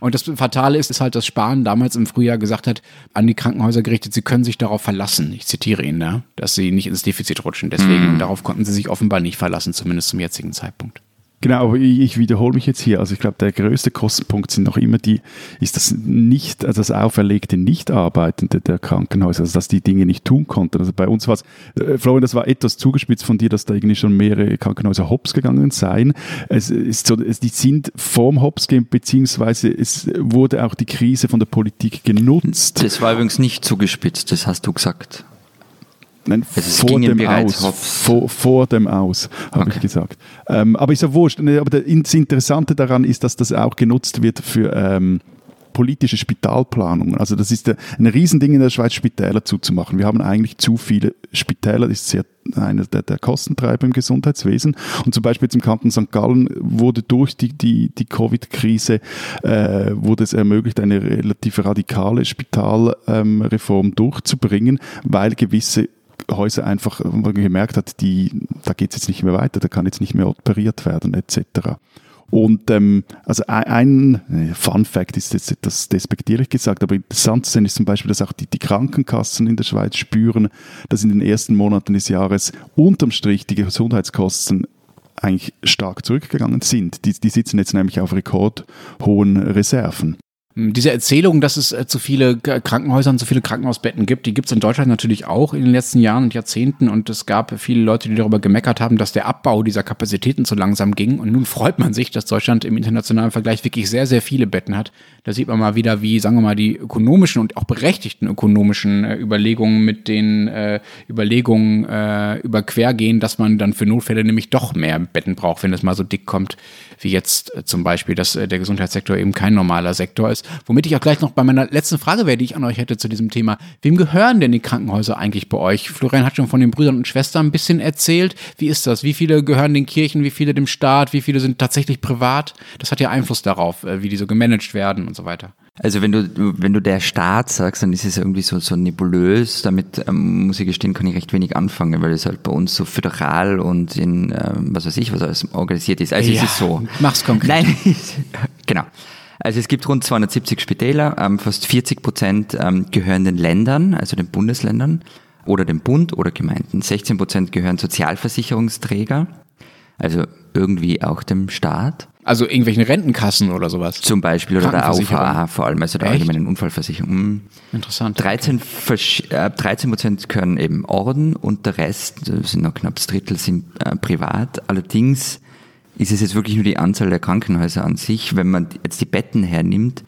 Und das Fatale ist, ist halt, dass Spahn damals im Frühjahr gesagt hat, an die Krankenhäuser gerichtet, sie können sich darauf verlassen, ich zitiere ihn da, dass sie nicht ins Defizit rutschen. Deswegen, und darauf konnten sie sich offenbar nicht verlassen, zumindest zum jetzigen Zeitpunkt. Genau, aber ich, wiederhole mich jetzt hier. Also ich glaube, der größte Kostenpunkt sind noch immer die, ist das nicht, also das auferlegte Nichtarbeitende der Krankenhäuser, also dass die Dinge nicht tun konnten. Also bei uns war es, äh, Florian, das war etwas zugespitzt von dir, dass da irgendwie schon mehrere Krankenhäuser hops gegangen seien. Es ist so, es, die sind vorm Hops gehen, beziehungsweise es wurde auch die Krise von der Politik genutzt. Das war übrigens nicht zugespitzt, das hast du gesagt. Nein, Also vor dem Aus. Vor, vor, dem Aus, habe okay. ich gesagt. Ähm, aber ist ja wurscht. Aber das Interessante daran ist, dass das auch genutzt wird für ähm, politische Spitalplanung. Also das ist ein Riesending in der Schweiz, Spitäler zuzumachen. Wir haben eigentlich zu viele Spitäler, das ist sehr einer der, der Kostentreiber im Gesundheitswesen. Und zum Beispiel zum Kanton St. Gallen wurde durch die, die, die Covid-Krise äh, wurde es ermöglicht, eine relativ radikale Spitalreform ähm, durchzubringen, weil gewisse Häuser einfach gemerkt hat, die, da geht es jetzt nicht mehr weiter, da kann jetzt nicht mehr operiert werden etc. Und ähm, also ein, ein Fun Fact ist jetzt etwas despektierlich gesagt, aber interessant zu sehen ist zum Beispiel, dass auch die, die Krankenkassen in der Schweiz spüren, dass in den ersten Monaten des Jahres unterm Strich die Gesundheitskosten eigentlich stark zurückgegangen sind. Die, die sitzen jetzt nämlich auf rekordhohen Reserven. Diese Erzählung, dass es äh, zu viele Krankenhäuser und zu viele Krankenhausbetten gibt, die gibt es in Deutschland natürlich auch in den letzten Jahren und Jahrzehnten. Und es gab viele Leute, die darüber gemeckert haben, dass der Abbau dieser Kapazitäten zu langsam ging. Und nun freut man sich, dass Deutschland im internationalen Vergleich wirklich sehr, sehr viele Betten hat. Da sieht man mal wieder, wie, sagen wir mal, die ökonomischen und auch berechtigten ökonomischen äh, Überlegungen mit den äh, Überlegungen äh, überquergehen, dass man dann für Notfälle nämlich doch mehr Betten braucht, wenn es mal so dick kommt, wie jetzt äh, zum Beispiel, dass äh, der Gesundheitssektor eben kein normaler Sektor ist. Womit ich auch gleich noch bei meiner letzten Frage wäre, die ich an euch hätte zu diesem Thema. Wem gehören denn die Krankenhäuser eigentlich bei euch? Florian hat schon von den Brüdern und Schwestern ein bisschen erzählt. Wie ist das? Wie viele gehören den Kirchen? Wie viele dem Staat? Wie viele sind tatsächlich privat? Das hat ja Einfluss darauf, äh, wie die so gemanagt werden und so weiter. Also wenn du, wenn du der Staat sagst, dann ist es irgendwie so, so nebulös. Damit ähm, muss ich gestehen, kann ich recht wenig anfangen, weil es halt bei uns so föderal und in, ähm, was weiß ich, was alles organisiert ist. Also ja, es ist so. Mach's konkret. Nein, genau. Also es gibt rund 270 Spitäler, ähm, fast 40 Prozent ähm, gehören den Ländern, also den Bundesländern oder dem Bund oder Gemeinden. 16 Prozent gehören Sozialversicherungsträger, also irgendwie auch dem Staat. Also irgendwelchen Rentenkassen oder sowas. Zum Beispiel oder der AUVA vor allem, also der Echt? allgemeinen Unfallversicherung. Mhm. Interessant. 13, äh, 13 Prozent gehören eben Orden und der Rest, das sind noch knapp das Drittel, sind äh, privat. Allerdings ist es jetzt wirklich nur die Anzahl der Krankenhäuser an sich. Wenn man jetzt die Betten hernimmt,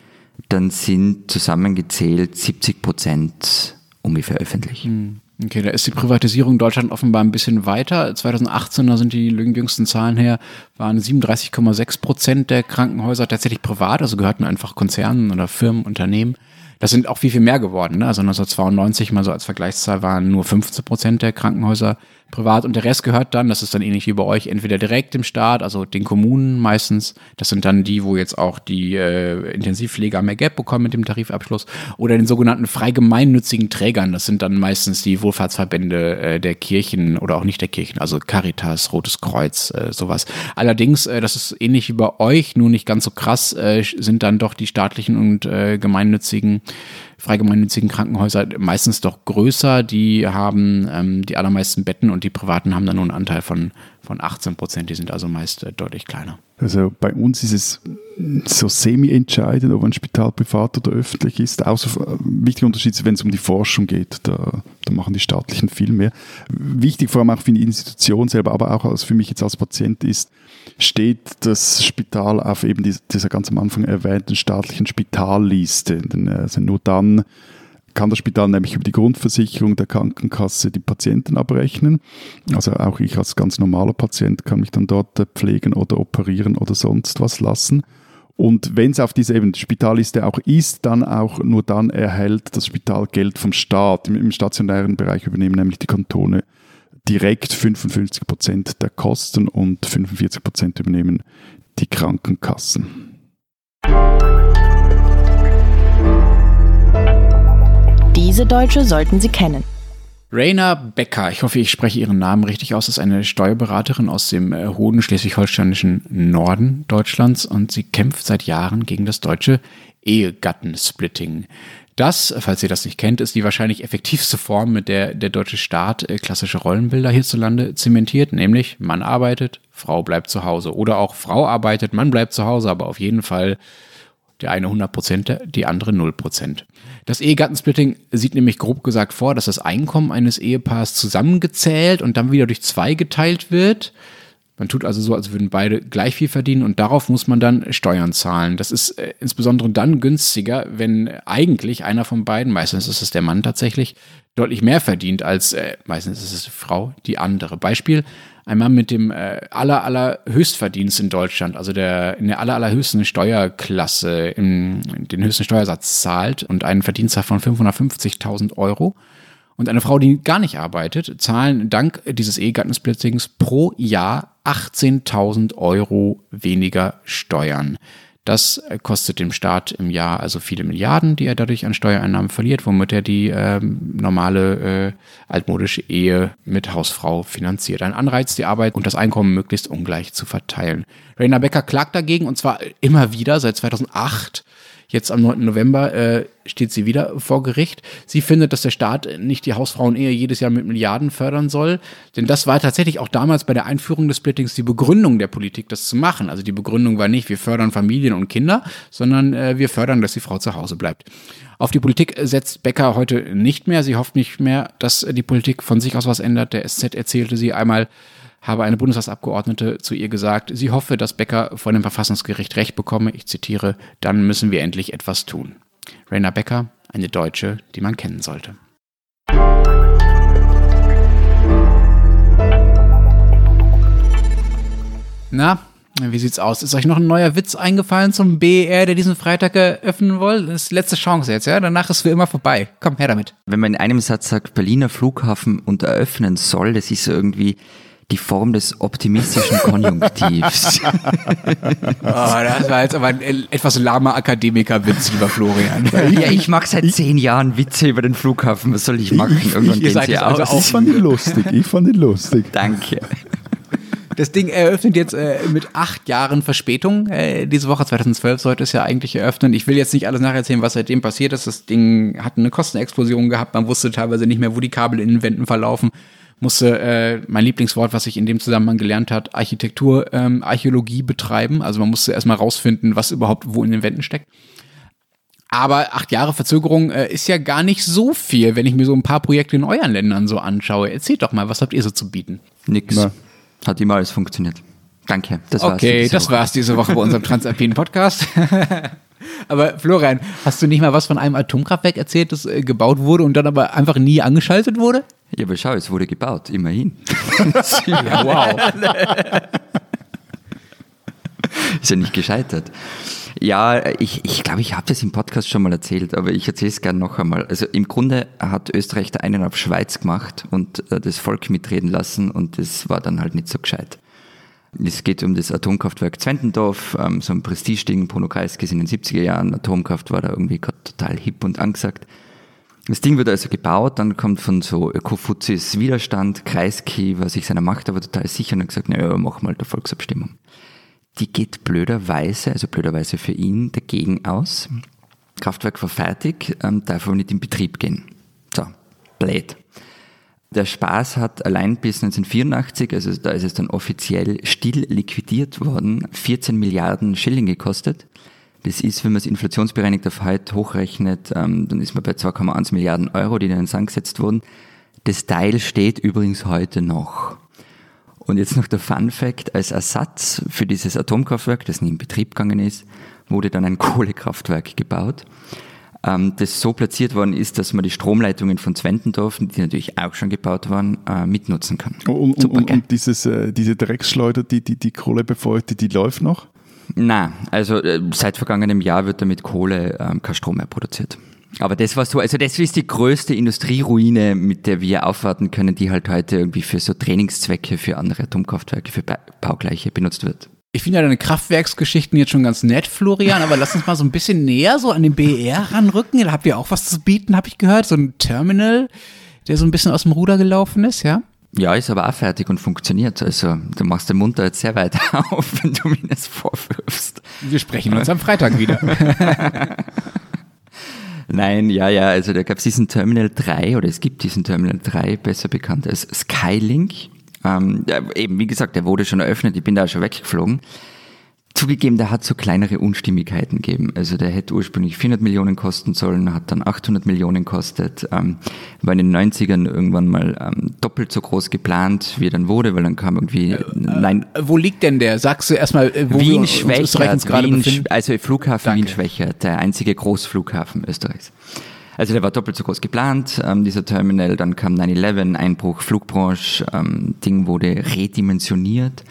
dann sind zusammengezählt 70 Prozent ungefähr öffentlich. Hm. Okay, da ist die Privatisierung in Deutschland offenbar ein bisschen weiter. 2018, da sind die jüngsten Zahlen her, waren 37,6 Prozent der Krankenhäuser tatsächlich privat, also gehörten einfach Konzernen oder Firmen, Unternehmen. Das sind auch viel, viel mehr geworden. Ne? Also 1992 mal so als Vergleichszahl waren nur 15 Prozent der Krankenhäuser privat und der Rest gehört dann, das ist dann ähnlich wie bei euch, entweder direkt dem Staat, also den Kommunen meistens, das sind dann die, wo jetzt auch die äh, Intensivpfleger mehr Geld bekommen mit dem Tarifabschluss, oder den sogenannten frei gemeinnützigen Trägern, das sind dann meistens die Wohlfahrtsverbände äh, der Kirchen oder auch nicht der Kirchen, also Caritas, Rotes Kreuz, äh, sowas. Allerdings, äh, das ist ähnlich wie bei euch, nur nicht ganz so krass, äh, sind dann doch die staatlichen und äh, gemeinnützigen freigemeinnützigen Krankenhäuser meistens doch größer. Die haben ähm, die allermeisten Betten und die privaten haben dann nur einen Anteil von, von 18 Prozent. Die sind also meist äh, deutlich kleiner. Also bei uns ist es so semi-entscheidend, ob ein Spital privat oder öffentlich ist. Außer äh, wichtiger Unterschied ist, wenn es um die Forschung geht. Da, da, machen die staatlichen viel mehr. Wichtig vor allem auch für die Institution selber, aber auch als für mich jetzt als Patient ist, steht das Spital auf eben dieser ganz am Anfang erwähnten staatlichen Spitalliste. Denn, also nur dann kann das Spital nämlich über die Grundversicherung der Krankenkasse die Patienten abrechnen. Also auch ich als ganz normaler Patient kann mich dann dort pflegen oder operieren oder sonst was lassen. Und wenn es auf dieser eben Spitalliste auch ist, dann auch nur dann erhält das Spital Geld vom Staat. Im, im stationären Bereich übernehmen nämlich die Kantone direkt 55 Prozent der Kosten und 45 Prozent übernehmen die Krankenkassen. Diese Deutsche sollten Sie kennen. Raina Becker, ich hoffe, ich spreche Ihren Namen richtig aus, ist eine Steuerberaterin aus dem äh, hohen schleswig-holsteinischen Norden Deutschlands und sie kämpft seit Jahren gegen das deutsche Ehegattensplitting. Das, falls ihr das nicht kennt, ist die wahrscheinlich effektivste Form, mit der der deutsche Staat äh, klassische Rollenbilder hierzulande zementiert, nämlich Mann arbeitet, Frau bleibt zu Hause. Oder auch Frau arbeitet, Mann bleibt zu Hause, aber auf jeden Fall der eine 100 Prozent, die andere 0 Prozent. Das Ehegattensplitting sieht nämlich grob gesagt vor, dass das Einkommen eines Ehepaars zusammengezählt und dann wieder durch zwei geteilt wird Man tut also so, als würden beide gleich viel verdienen und darauf muss man dann Steuern zahlen. Das ist äh, insbesondere dann günstiger, wenn eigentlich einer von beiden, meistens ist es der Mann tatsächlich, deutlich mehr verdient als, äh, meistens ist es die Frau, die andere. Beispiel, ein Mann mit dem äh, aller, aller Höchstverdienst in Deutschland, also der in der aller, allerhöchsten Steuerklasse, in, den höchsten Steuersatz zahlt und einen Verdienst hat von 550.000 Euro. Und eine Frau, die gar nicht arbeitet, zahlen dank dieses Ehegattensplittings pro Jahr 18.000 Euro weniger Steuern. Das äh, kostet dem Staat im Jahr also viele Milliarden, die er dadurch an Steuereinnahmen verliert, womit er die äh, normale äh, altmodische Ehe mit Hausfrau finanziert. Ein Anreiz, die Arbeit und das Einkommen möglichst ungleich zu verteilen. Rainer Becker klagt dagegen und zwar immer wieder seit 2008 Jetzt am 9. November äh, steht sie wieder vor Gericht. Sie findet, dass der Staat nicht die Hausfrauenehe jedes Jahr mit Milliarden fördern soll. Denn das war tatsächlich auch damals bei der Einführung des Splittings die Begründung der Politik, das zu machen. Also die Begründung war nicht, wir fördern Familien und Kinder, sondern äh, wir fördern, dass die Frau zu Hause bleibt. Auf die Politik setzt Becker heute nicht mehr. Sie hofft nicht mehr, dass die Politik von sich aus was ändert. Der SZ erzählte sie einmal, habe eine Bundestagsabgeordnete zu ihr gesagt, sie hoffe, dass Becker vor dem Verfassungsgericht Recht bekomme. Ich zitiere, dann müssen wir endlich etwas tun. Rainer Becker, eine Deutsche, die man kennen sollte. Na, wie sieht's aus? Ist euch noch ein neuer Witz eingefallen zum BER, der diesen Freitag eröffnen will? Das ist letzte Chance jetzt, ja? Danach ist für immer vorbei. Komm, her damit. Wenn man in einem Satz sagt, Berliner Flughafen und eröffnen soll, das ist irgendwie die Form des optimistischen Konjunktivs. oh, das war jetzt aber ein etwas lahmer Akademikerwitz, lieber Florian. Ja, ich mache seit zehn Jahren Witze über den Flughafen. Was soll ich machen? Irgendwann gehen sie also aus. Ich fand ihn lustig. Ich fand ihn lustig. Danke. Das Ding eröffnet jetzt äh, mit acht Jahren Verspätung. Äh, diese Woche 2012 sollte es ja eigentlich eröffnen. Ich will jetzt nicht alles nacherzählen, was seitdem passiert ist. Das Ding hat eine Kostenexplosion gehabt. Man wusste teilweise nicht mehr, wo die Kabel in den Wänden verlaufen musste äh, mein Lieblingswort, was ich in dem Zusammenhang gelernt hat, Architektur, ähm, Archäologie betreiben. Also man musste erstmal rausfinden, was überhaupt wo in den Wänden steckt. Aber acht Jahre Verzögerung äh, ist ja gar nicht so viel, wenn ich mir so ein paar Projekte in euren Ländern so anschaue. Erzählt doch mal, was habt ihr so zu bieten? Nix. Na. Hat immer alles funktioniert. Danke. Das war's okay, das war's diese Woche bei unserem Transalpinen Podcast. aber Florian, hast du nicht mal was von einem Atomkraftwerk erzählt, das äh, gebaut wurde und dann aber einfach nie angeschaltet wurde? Ja, aber schau, es wurde gebaut, immerhin. ja, wow. Ist ja nicht gescheitert. Ja, ich, ich glaube, ich habe das im Podcast schon mal erzählt, aber ich erzähle es gerne noch einmal. Also im Grunde hat Österreich da einen auf Schweiz gemacht und äh, das Volk mitreden lassen und das war dann halt nicht so gescheit. Es geht um das Atomkraftwerk Zwentendorf, ähm, so ein Prestigeding. Ist in den 70er Jahren. Atomkraft war da irgendwie gerade total hip und angesagt. Das Ding wird also gebaut, dann kommt von so Ökofuzis Widerstand, Kreisky war sich seiner Macht aber total sicher und hat gesagt, naja, mach mal der Volksabstimmung. Die geht blöderweise, also blöderweise für ihn, dagegen aus. Kraftwerk war fertig, ähm, darf aber nicht in Betrieb gehen. So, blöd. Der Spaß hat allein bis 1984, also da ist es dann offiziell still liquidiert worden, 14 Milliarden Schilling gekostet. Das ist, wenn man es inflationsbereinigt auf heute hochrechnet, ähm, dann ist man bei 2,1 Milliarden Euro, die in den Sand gesetzt wurden. Das Teil steht übrigens heute noch. Und jetzt noch der Fun Fact, als Ersatz für dieses Atomkraftwerk, das nie in Betrieb gegangen ist, wurde dann ein Kohlekraftwerk gebaut ähm, das so platziert worden ist, dass man die Stromleitungen von Zwentendorf, die natürlich auch schon gebaut waren, äh, mitnutzen kann. Und, Super, und, und dieses, äh, diese Drecksschleuder, die, die, die Kohle befeuert, die läuft noch? Na, also äh, seit vergangenem Jahr wird damit Kohle ähm, kein Strom mehr produziert. Aber das war so, also das ist die größte Industrieruine, mit der wir aufwarten können, die halt heute irgendwie für so Trainingszwecke für andere Atomkraftwerke, für Baugleiche benutzt wird. Ich finde ja deine Kraftwerksgeschichten jetzt schon ganz nett, Florian, aber lass uns mal so ein bisschen näher so an den BER ranrücken. Da habt ihr auch was zu bieten, habe ich gehört. So ein Terminal, der so ein bisschen aus dem Ruder gelaufen ist, ja? Ja, ist aber auch fertig und funktioniert. Also du machst den Mund da jetzt sehr weit auf, wenn du mir das vorwirfst. Wir sprechen uns am Freitag wieder. Nein, ja, ja, also da gab es diesen Terminal 3 oder es gibt diesen Terminal 3, besser bekannt als Skylink. Ähm, ja, eben, wie gesagt, der wurde schon eröffnet, ich bin da schon weggeflogen. Zugegeben, der hat so kleinere Unstimmigkeiten gegeben. Also der hätte ursprünglich 400 Millionen kosten sollen, hat dann 800 Millionen kostet, ähm, war in den 90ern irgendwann mal ähm, doppelt so groß geplant, wie er dann wurde, weil dann kam irgendwie, äh, nein. Äh, wo liegt denn der? Sagst du erstmal, äh, wo Wien wir Schwächert, gerade Wien, befinden? Also Flughafen Danke. Wien Schwächert, der einzige Großflughafen Österreichs. Also der war doppelt so groß geplant, ähm, dieser Terminal, dann kam 9-11, Einbruch, Flugbranche, ähm, Ding wurde redimensioniert.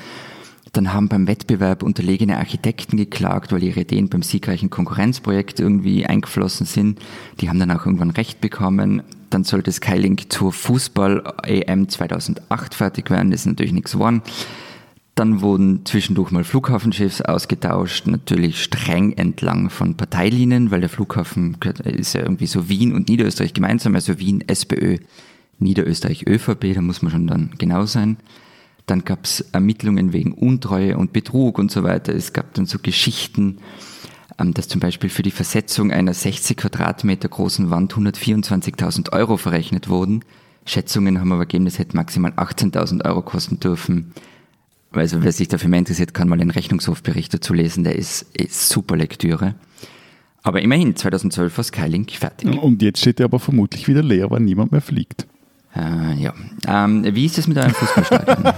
Dann haben beim Wettbewerb unterlegene Architekten geklagt, weil ihre Ideen beim siegreichen Konkurrenzprojekt irgendwie eingeflossen sind. Die haben dann auch irgendwann Recht bekommen. Dann sollte Skylink zur Fußball-EM 2008 fertig werden. Das ist natürlich nichts geworden. Dann wurden zwischendurch mal Flughafenchefs ausgetauscht, natürlich streng entlang von Parteilinien, weil der Flughafen ist ja irgendwie so Wien und Niederösterreich gemeinsam, also Wien SPÖ, Niederösterreich ÖVP, da muss man schon dann genau sein. Dann gab es Ermittlungen wegen Untreue und Betrug und so weiter. Es gab dann so Geschichten, ähm, dass zum Beispiel für die Versetzung einer 60 Quadratmeter großen Wand 124.000 Euro verrechnet wurden. Schätzungen haben aber gegeben, das hätte maximal 18.000 Euro kosten dürfen. Also wer sich dafür mehr interessiert, kann mal den Rechnungshofbericht dazu lesen, der ist, ist super Lektüre. Aber immerhin, 2012 war Skylink fertig. Und jetzt steht er aber vermutlich wieder leer, weil niemand mehr fliegt. Äh, ja. Ähm, wie ist es mit eurem Fußballstadion?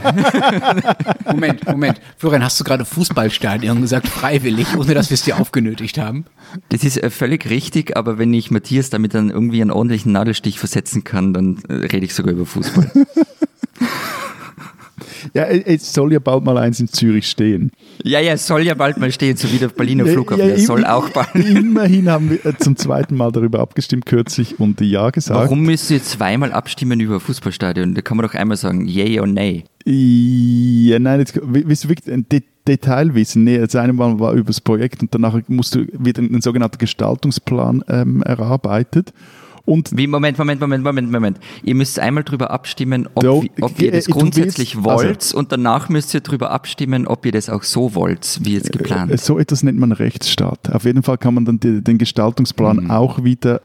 Moment, Moment. Florian, hast du gerade Fußballstadion gesagt, freiwillig, ohne dass wir es dir aufgenötigt haben? Das ist äh, völlig richtig, aber wenn ich Matthias damit dann irgendwie einen ordentlichen Nadelstich versetzen kann, dann äh, rede ich sogar über Fußball. Ja, es soll ja bald mal eins in Zürich stehen. Ja, ja, es soll ja bald mal stehen, so wie der Berliner Flughafen. Ja, ja, soll auch bald. Immerhin haben wir äh, zum zweiten Mal darüber abgestimmt kürzlich und Ja gesagt. Warum müsst ihr zweimal abstimmen über Fußballstadion? Da kann man doch einmal sagen, yay oder nay. Ja, nein, jetzt, willst du wirklich ein De Detail wissen? Nee, das eine Mal war über das Projekt und danach musst du wieder einen sogenannten Gestaltungsplan ähm, erarbeitet. Und Wie, Moment, Moment, Moment, Moment, Moment. Ihr müsst einmal darüber abstimmen, ob, do, ob ihr das grundsätzlich willst, wollt also, und danach müsst ihr darüber abstimmen, ob ihr das auch so wollt, wie jetzt geplant. Äh, so etwas nennt man Rechtsstaat. Auf jeden Fall kann man dann die, den Gestaltungsplan mhm. auch wieder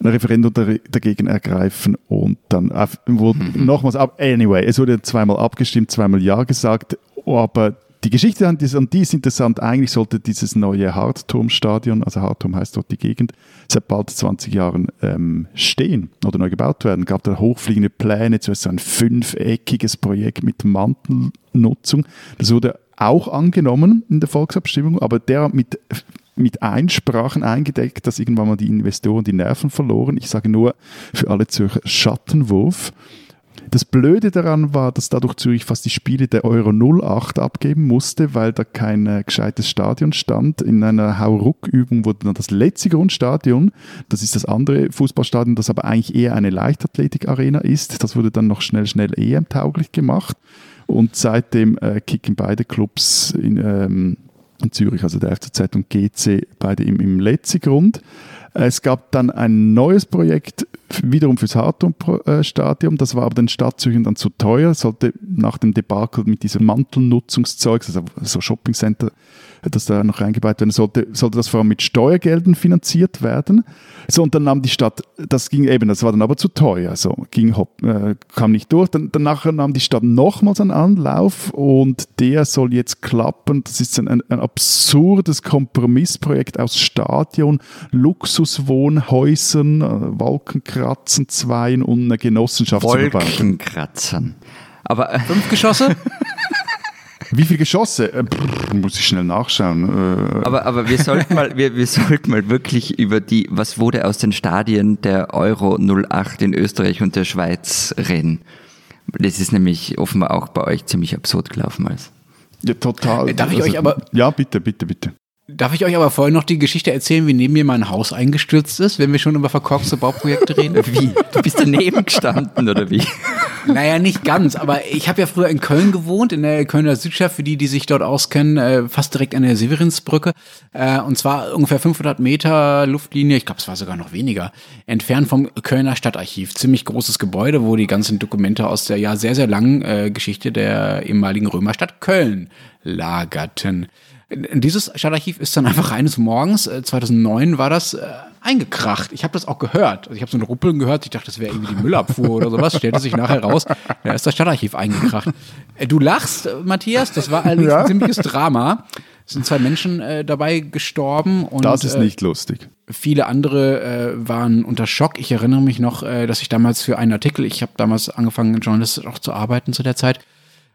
ein Referendum dagegen ergreifen und dann wurde mhm. nochmals ab. Anyway, es wurde zweimal abgestimmt, zweimal Ja gesagt, aber die Geschichte an die, die ist interessant. Eigentlich sollte dieses neue Hartturmstadion, also Hartturm heißt dort die Gegend, seit bald 20 Jahren ähm, stehen oder neu gebaut werden. Gab da hochfliegende Pläne, zuerst so ein fünfeckiges Projekt mit Mantelnutzung. Das wurde auch angenommen in der Volksabstimmung, aber der mit mit Einsprachen eingedeckt, dass irgendwann mal die Investoren die Nerven verloren. Ich sage nur für alle Zürcher Schattenwurf. Das Blöde daran war, dass dadurch Zürich fast die Spiele der Euro 08 abgeben musste, weil da kein äh, gescheites Stadion stand. In einer Hauruck-Übung wurde dann das letzte Grundstadion, das ist das andere Fußballstadion, das aber eigentlich eher eine Leichtathletik-Arena ist. Das wurde dann noch schnell, schnell EM-tauglich gemacht. Und seitdem äh, kicken beide Clubs in, ähm, in Zürich, also der FCZ und GC, beide im, im Letzigrund. Es gab dann ein neues Projekt wiederum fürs Hartum-Stadion. Das war aber den Stadtzügen dann zu teuer. Sollte nach dem Debakel mit diesem Mantelnutzungszeug, also so Shoppingcenter, das da noch eingebaut werden sollte, sollte das vor allem mit Steuergeldern finanziert werden. So, und dann nahm die Stadt, das ging eben, das war dann aber zu teuer, so, ging, äh, kam nicht durch. Dann, danach nahm die Stadt nochmals einen Anlauf und der soll jetzt klappen. Das ist ein, ein, absurdes Kompromissprojekt aus Stadion, Luxuswohnhäusern, äh, Wolkenkratzen, Zweien und einer Genossenschaft. Wolkenkratzen. Aber äh, fünf Geschosse? Wie viele Geschosse? Äh, pff, muss ich schnell nachschauen. Äh, aber, aber wir sollten mal, wir, wir sollten mal wirklich über die, was wurde aus den Stadien der Euro 08 in Österreich und der Schweiz reden. Das ist nämlich offenbar auch bei euch ziemlich absurd gelaufen als. Ja, total. Darf ich also, euch aber. Ja, bitte, bitte, bitte. Darf ich euch aber vorher noch die Geschichte erzählen, wie neben mir mein Haus eingestürzt ist, wenn wir schon über verkorkste Bauprojekte reden? Wie? Du bist daneben gestanden oder wie? Naja, nicht ganz, aber ich habe ja früher in Köln gewohnt, in der Kölner Südschaft, für die, die sich dort auskennen, äh, fast direkt an der Severinsbrücke. Äh, und zwar ungefähr 500 Meter Luftlinie, ich glaube, es war sogar noch weniger, entfernt vom Kölner Stadtarchiv. Ziemlich großes Gebäude, wo die ganzen Dokumente aus der ja sehr, sehr langen äh, Geschichte der ehemaligen Römerstadt Köln lagerten. Dieses Stadtarchiv ist dann einfach eines Morgens, 2009 äh, war das, äh, eingekracht. Ich habe das auch gehört. Also ich habe so ein Ruppeln gehört. Ich dachte, das wäre irgendwie die Müllabfuhr oder sowas. Stellte sich nachher raus, da ist das Stadtarchiv eingekracht. Äh, du lachst, Matthias, das war allerdings ja. ein ziemliches Drama. sind zwei Menschen äh, dabei gestorben. Und, Das ist äh, nicht lustig. Viele andere äh, waren unter Schock. Ich erinnere mich noch, äh, dass ich damals für einen Artikel, ich habe damals angefangen, Journalist auch zu arbeiten zu der Zeit,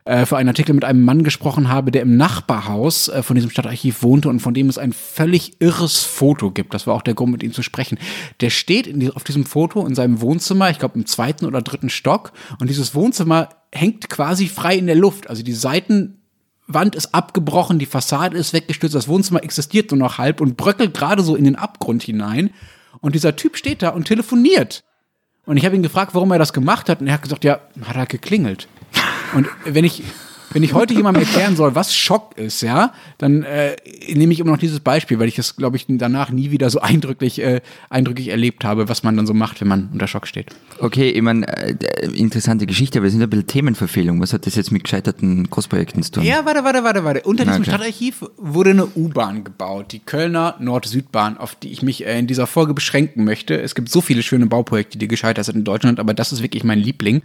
äh, für einen Artikel mit einem Mann gesprochen habe, der im Nachbarhaus äh, von diesem Stadtarchiv wohnte und von dem es ein völlig irres Foto gibt. Das war auch der Grund, mit ihm zu sprechen. Der steht die, auf diesem Foto in seinem Wohnzimmer, ich glaube im zweiten oder dritten Stock, und dieses Wohnzimmer hängt quasi frei in der Luft. Also die Seiten Wand ist abgebrochen, die Fassade ist weggestürzt, das Wohnzimmer existiert nur noch halb und bröckelt gerade so in den Abgrund hinein. Und dieser Typ steht da und telefoniert. Und ich habe ihn gefragt, warum er das gemacht hat. Und er hat gesagt, ja, hat er geklingelt. Und wenn ich, wenn ich heute jemandem erklären soll, was Schock ist, ja, dann äh, nehme ich immer noch dieses Beispiel, weil ich das, glaube ich, danach nie wieder so eindrücklich, äh, eindrücklich erlebt habe, was man dann so macht, wenn man unter Schock steht. Okay, ich meine, äh, interessante Geschichte, aber es sind ein bisschen Themenverfehlung. Was hat das jetzt mit gescheiterten Großprojekten zu tun? Ja, warte, warte, warte, warte. Unter diesem Okay. Stadtarchiv wurde eine U-Bahn gebaut, die Kölner Nord-Süd-Bahn, auf die ich mich äh, in dieser Folge beschränken möchte. Es gibt so viele schöne Bauprojekte, die gescheitert sind in Deutschland, aber das ist wirklich mein Liebling.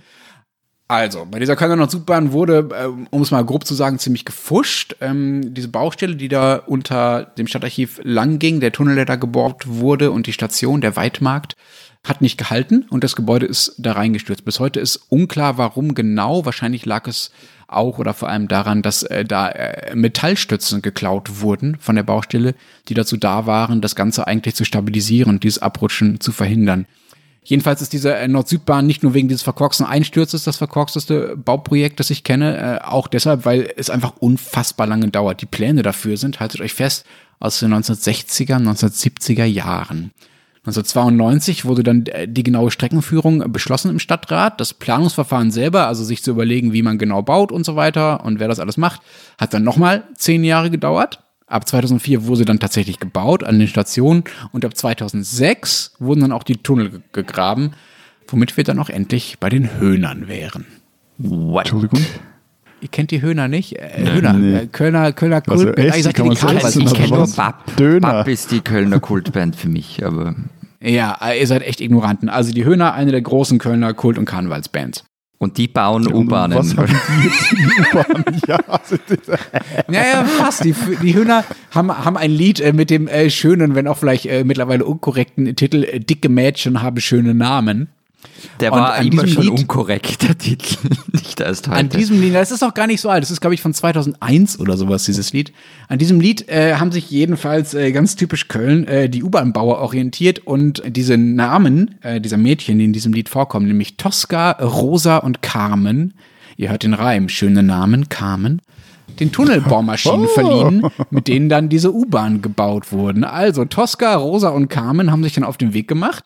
Also, bei dieser Kölner Nord-Süd-Bahn wurde, ähm, um es mal grob zu sagen, ziemlich gefuscht. Ähm, diese Baustelle, die da unter dem Stadtarchiv lang ging, der Tunnel, der da gebohrt wurde und die Station, der Weitmarkt, hat nicht gehalten und das Gebäude ist da reingestürzt. Bis heute ist unklar, warum genau. Wahrscheinlich lag es auch oder vor allem daran, dass äh, da äh, Metallstützen geklaut wurden von der Baustelle, die dazu da waren, das Ganze eigentlich zu stabilisieren und dieses Abrutschen zu verhindern. Jedenfalls ist diese äh, Nord-Süd-Bahn nicht nur wegen dieses verkorksten Einsturzes das verkorksteste Bauprojekt, das ich kenne, äh, auch deshalb, weil es einfach unfassbar lange dauert. Die Pläne dafür sind, haltet euch fest, aus den 1960er, 1970er Jahren. 1992 wurde dann äh, die genaue Streckenführung beschlossen im Stadtrat. Das Planungsverfahren selber, also sich zu überlegen, wie man genau baut und so weiter und wer das alles macht, hat dann nochmal zehn Jahre gedauert. Ab 2004 wurde dann tatsächlich gebaut an den Stationen und ab 2006 wurden dann auch die Tunnel ge- gegraben, womit wir dann auch endlich bei den Höhnern wären. What? Entschuldigung. Ihr kennt die Höhner nicht? Äh, Höhner, Nee. äh, Kölner, Kölner Also Kult. essen ich sag kann dir man die Karneval- essen, Ich kenne nur? Bab. Döner. Bab ist die Kölner Kultband für mich, aber Ja, äh, ihr seid echt Ignoranten. Also die Höhner, eine der großen Kölner Kult- und Karnevalsbands. Und die bauen U-Bahnen. Was haben die jetzt in U-Bahn? ja, also das, Ja, ja, fast. Die, die Höhner haben, haben ein Lied äh, mit dem äh, schönen, wenn auch vielleicht äh, mittlerweile unkorrekten Titel äh, Dicke Mädchen haben schöne Namen. Der Und war an immer diesem schon Lied- unkorrekt, der Titel. Nicht erst heute. An diesem Lied, das ist auch gar nicht so alt, das ist, glaube ich, von 2001 oder sowas, dieses Lied. An diesem Lied äh, haben sich jedenfalls äh, ganz typisch Köln äh, die U-Bahn-Bauer orientiert und diese Namen äh, dieser Mädchen, die in diesem Lied vorkommen, nämlich Tosca, Rosa und Carmen, ihr hört den Reim, schöne Namen, Carmen, den Tunnelbaumaschinen verliehen, mit denen dann diese U-Bahn gebaut wurden. Also Tosca, Rosa und Carmen haben sich dann auf den Weg gemacht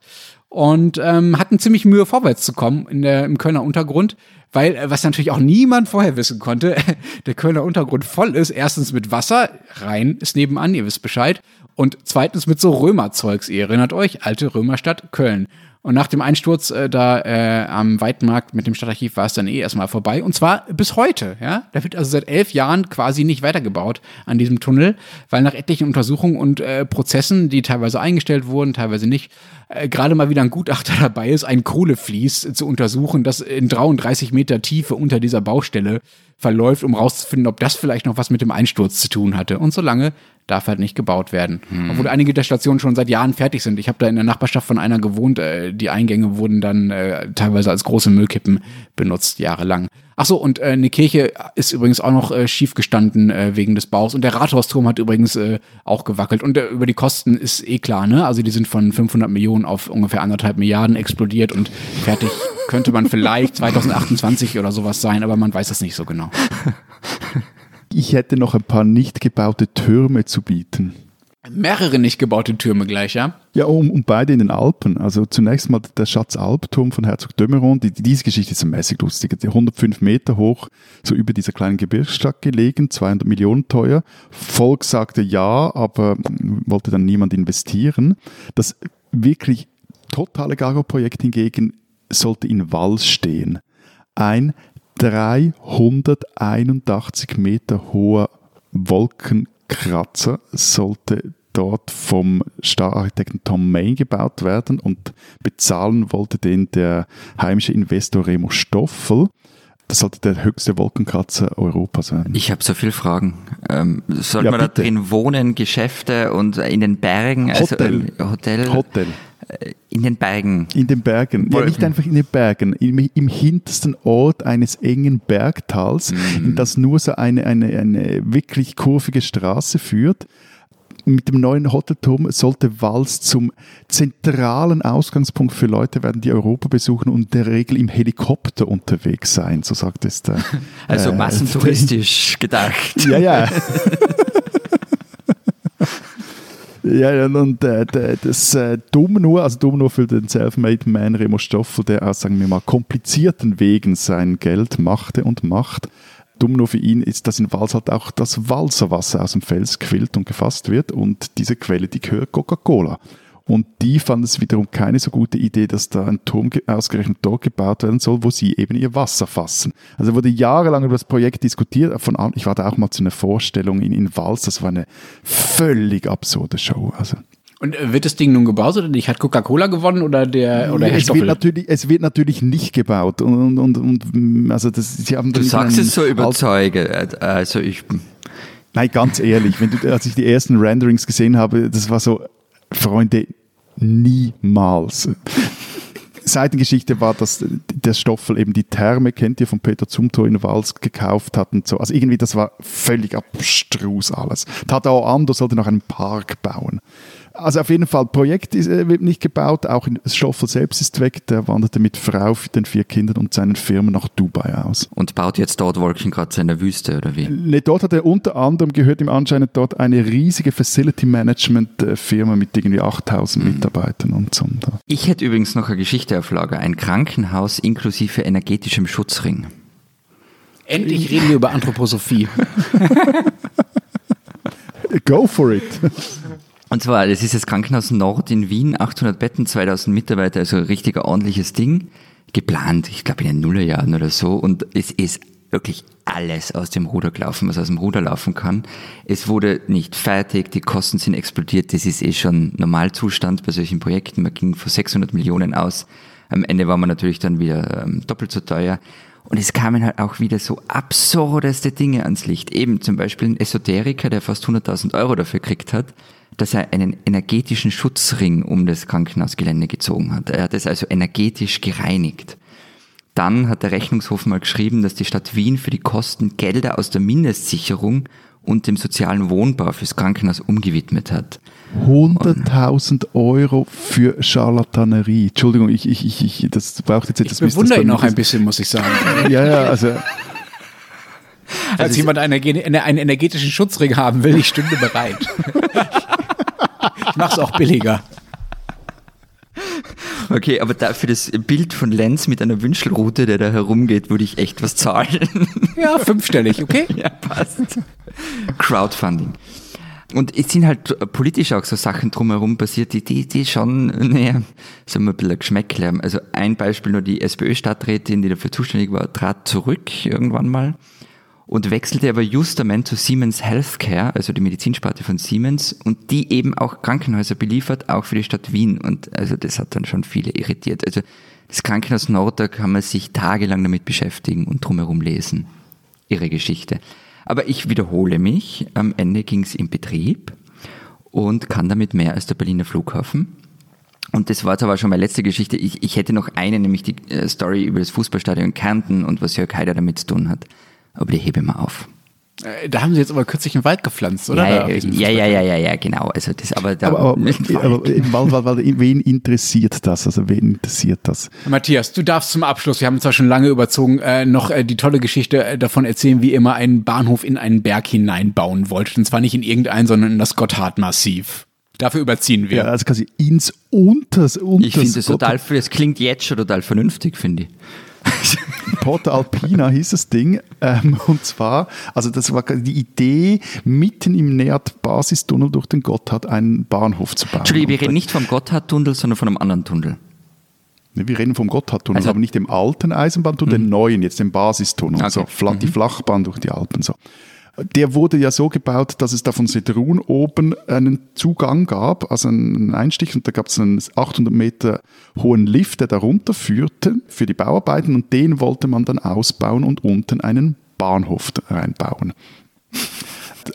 und ähm, hatten ziemlich Mühe, vorwärts zu kommen in der, im Kölner Untergrund, weil, äh, was natürlich auch niemand vorher wissen konnte, der Kölner Untergrund voll ist, erstens mit Wasser, Rhein ist nebenan, ihr wisst Bescheid, und zweitens mit so Römerzeugs, ihr erinnert euch, alte Römerstadt Köln. Und nach dem Einsturz äh, da äh, am Weitmarkt mit dem Stadtarchiv war es dann eh erstmal vorbei. Und zwar bis heute. Ja? Da wird also seit elf Jahren quasi nicht weitergebaut an diesem Tunnel, weil nach etlichen Untersuchungen und äh, Prozessen, die teilweise eingestellt wurden, teilweise nicht, äh, gerade mal wieder ein Gutachter dabei ist, ein Kohleflies zu untersuchen, das in 33 Meter Tiefe unter dieser Baustelle verläuft, um rauszufinden, ob das vielleicht noch was mit dem Einsturz zu tun hatte. Und solange darf halt nicht gebaut werden. Obwohl einige der Stationen schon seit Jahren fertig sind. Ich habe da in der Nachbarschaft von einer gewohnt. Äh, die Eingänge wurden dann äh, teilweise als große Müllkippen benutzt, jahrelang. Ach so, und äh, eine Kirche ist übrigens auch noch äh, schief gestanden äh, wegen des Baus. Und der Rathausturm hat übrigens äh, auch gewackelt. Und äh, über die Kosten ist eh klar, ne? Also die sind von 500 Millionen auf ungefähr anderthalb Milliarden explodiert und fertig könnte man vielleicht 2028 oder sowas sein, aber man weiß das nicht so genau. ich hätte noch ein paar nicht gebaute Türme zu bieten. Mehrere nicht gebaute Türme gleich, ja? Ja, um, um beide in den Alpen. Also zunächst mal der Schatz Alpturm von Herzog Dömeron. Die, diese Geschichte ist mäßig lustig. Die 105 Meter hoch, so über dieser kleinen Gebirgsstadt gelegen, 200 Millionen teuer. Volk sagte ja, aber wollte dann niemand investieren. Das wirklich totale Gago-Projekt hingegen sollte in Wals stehen. Ein 381 Meter hoher Wolkenkratzer sollte dort vom Stararchitekten Tom May gebaut werden und bezahlen wollte den der heimische Investor Remo Stoffel. Das sollte der höchste Wolkenkratzer Europas sein. Ich habe so viele Fragen. Ähm, soll Ja, man da bitte. drin wohnen, Geschäfte und in den Bergen? Hotel. Also, äh, Hotel. Hotel. Äh, In den Bergen. In den Bergen. Ja, nicht einfach in den Bergen. Im, im hintersten Ort eines engen Bergtals, in das nur so eine, eine, eine wirklich kurvige Straße führt. Mit dem neuen Hotelturm sollte Wals zum zentralen Ausgangspunkt für Leute werden, die Europa besuchen und in der Regel im Helikopter unterwegs sein, so sagt es der. Also äh, massentouristisch gedacht. Ja, ja. Ja, ja, und äh, das äh, dumm nur, also dumm nur für den Selfmade Man Remo Stoffel, der aus, sagen wir mal, komplizierten Wegen sein Geld machte und macht. Dumm nur für ihn ist, dass in Wals halt auch das Walserwasser aus dem Fels quillt und gefasst wird und diese Quelle, die gehört Coca-Cola. Und die fand es wiederum keine so gute Idee, dass da ein Turm ge- ausgerechnet dort gebaut werden soll, wo sie eben ihr Wasser fassen. Also wurde jahrelang über das Projekt diskutiert. Von, ich war da auch mal zu einer Vorstellung in, in Wals. Das war eine völlig absurde Show. Also Und äh, wird das Ding nun gebaut oder nicht? Hat Coca-Cola gewonnen oder der oder Herr es, wird natürlich, es wird natürlich nicht gebaut. Und, und, und, und also das, sie haben Du dann sagst es so überzeugend. Also ich, Nein, ganz ehrlich, wenn du, als ich die ersten Renderings gesehen habe, das war so, Freunde, niemals. Seitengeschichte war, dass der Stoffel eben die Therme, kennt ihr von Peter Zumthor in Wals, gekauft hat und so. Also irgendwie, das war völlig abstrus alles. Tadao Ando sollte noch einen Park bauen. Also auf jeden Fall, Projekt ist, äh, wird nicht gebaut, auch in, Stoffel selbst ist weg, der wanderte mit Frau, den vier Kindern und seinen Firmen nach Dubai aus. und baut jetzt dort Wolkenkratzer in der Wüste oder wie? Ne, dort hat er unter anderem, gehört ihm anscheinend dort eine riesige Facility Management äh, Firma mit irgendwie 8000 Mitarbeitern und so. Ich hätte übrigens noch eine Geschichte auf Lager. Ein Krankenhaus inklusive energetischem Schutzring. Endlich reden wir über Anthroposophie. Go for it! Und zwar, das ist das Krankenhaus Nord in Wien, 800 Betten, 2000 Mitarbeiter, also ein richtiger ordentliches Ding. Geplant, ich glaube in den Nullerjahren oder so. Und es ist wirklich alles aus dem Ruder gelaufen, was aus dem Ruder laufen kann. Es wurde nicht fertig, die Kosten sind explodiert. Das ist eh schon Normalzustand bei solchen Projekten. Man ging von 600 Millionen aus. Am Ende war man natürlich dann wieder ähm, doppelt so teuer. Und es kamen halt auch wieder so absurdeste Dinge ans Licht. Eben zum Beispiel ein Esoteriker, der fast 100.000 Euro dafür gekriegt hat, dass er einen energetischen Schutzring um das Krankenhausgelände gezogen hat. Er hat es also energetisch gereinigt. Dann hat der Rechnungshof mal geschrieben, dass die Stadt Wien für die Kosten Gelder aus der Mindestsicherung und dem sozialen Wohnbau fürs Krankenhaus umgewidmet hat. 100.000 Euro für Charlatanerie. Entschuldigung, ich, ich, ich, ich das braucht jetzt Ich etwas. das bewundere ihn auch ein bisschen, muss ich sagen. Ja, ja, also Falls jemand einen, eine- einen energetischen Schutzring haben will, ich stünde bereit. ich mach's auch billiger. Okay, aber da für das Bild von Lenz mit einer Wünschelrute, der da herumgeht, würde ich echt was zahlen. Ja, fünfstellig, okay? ja, passt. Crowdfunding. Und es sind halt politisch auch so Sachen drumherum passiert, die, die, die schon, naja, wir ein bisschen Geschmäckle haben. Also ein Beispiel nur die SPÖ-Stadträtin, die dafür zuständig war, trat zurück irgendwann mal und wechselte aber justament zu Siemens Healthcare, also die Medizinsparte von Siemens, und die eben auch Krankenhäuser beliefert, auch für die Stadt Wien. Und also das hat dann schon viele irritiert. Also das Krankenhaus Nord, da kann man sich tagelang damit beschäftigen und drumherum lesen. Ihre Geschichte. Aber ich wiederhole mich, am Ende ging es in Betrieb und kann damit mehr als der Berliner Flughafen. Und das war jetzt aber schon meine letzte Geschichte. Ich, ich hätte noch eine, nämlich die äh, Story über das Fußballstadion Kärnten und was Jörg Haider damit zu tun hat. Aber die hebe ich mal auf. Äh, Da haben sie jetzt aber kürzlich einen Wald gepflanzt, oder? Ja, auf ja, ja, ja, ja, ja, ja, genau. Also das, aber da, aber, aber, im Wald. aber im Wald, Wald, Wald, wen interessiert das? Also wen interessiert das? Matthias, du darfst zum Abschluss, wir haben zwar schon lange überzogen, äh, noch äh, die tolle Geschichte äh, davon erzählen, wie ihr mal einen Bahnhof in einen Berg hineinbauen wolltet. Und zwar nicht in irgendeinen, sondern in das Gotthardmassiv. Dafür überziehen wir. Ja, also quasi ins Unters, Unters ich finde das total, das klingt jetzt schon total vernünftig, finde ich. Porta Alpina hieß das Ding. Ähm, und zwar, also das war die Idee, mitten im Nährt-Basistunnel durch den Gotthard einen Bahnhof zu bauen. Entschuldigung, wir reden nicht vom Gotthardtunnel, sondern von einem anderen Tunnel. Ne, Wir reden vom Gotthardtunnel, Also- aber nicht dem alten Eisenbahntunnel, den neuen, jetzt den Basistunnel. Okay. So, die Flachbahn durch die Alpen. So. Der wurde ja so gebaut, dass es da von Sedrun oben einen Zugang gab, also einen Einstich, und da gab es einen 800 Meter hohen Lift, der da runterführte für die Bauarbeiten, und den wollte man dann ausbauen und unten einen Bahnhof reinbauen.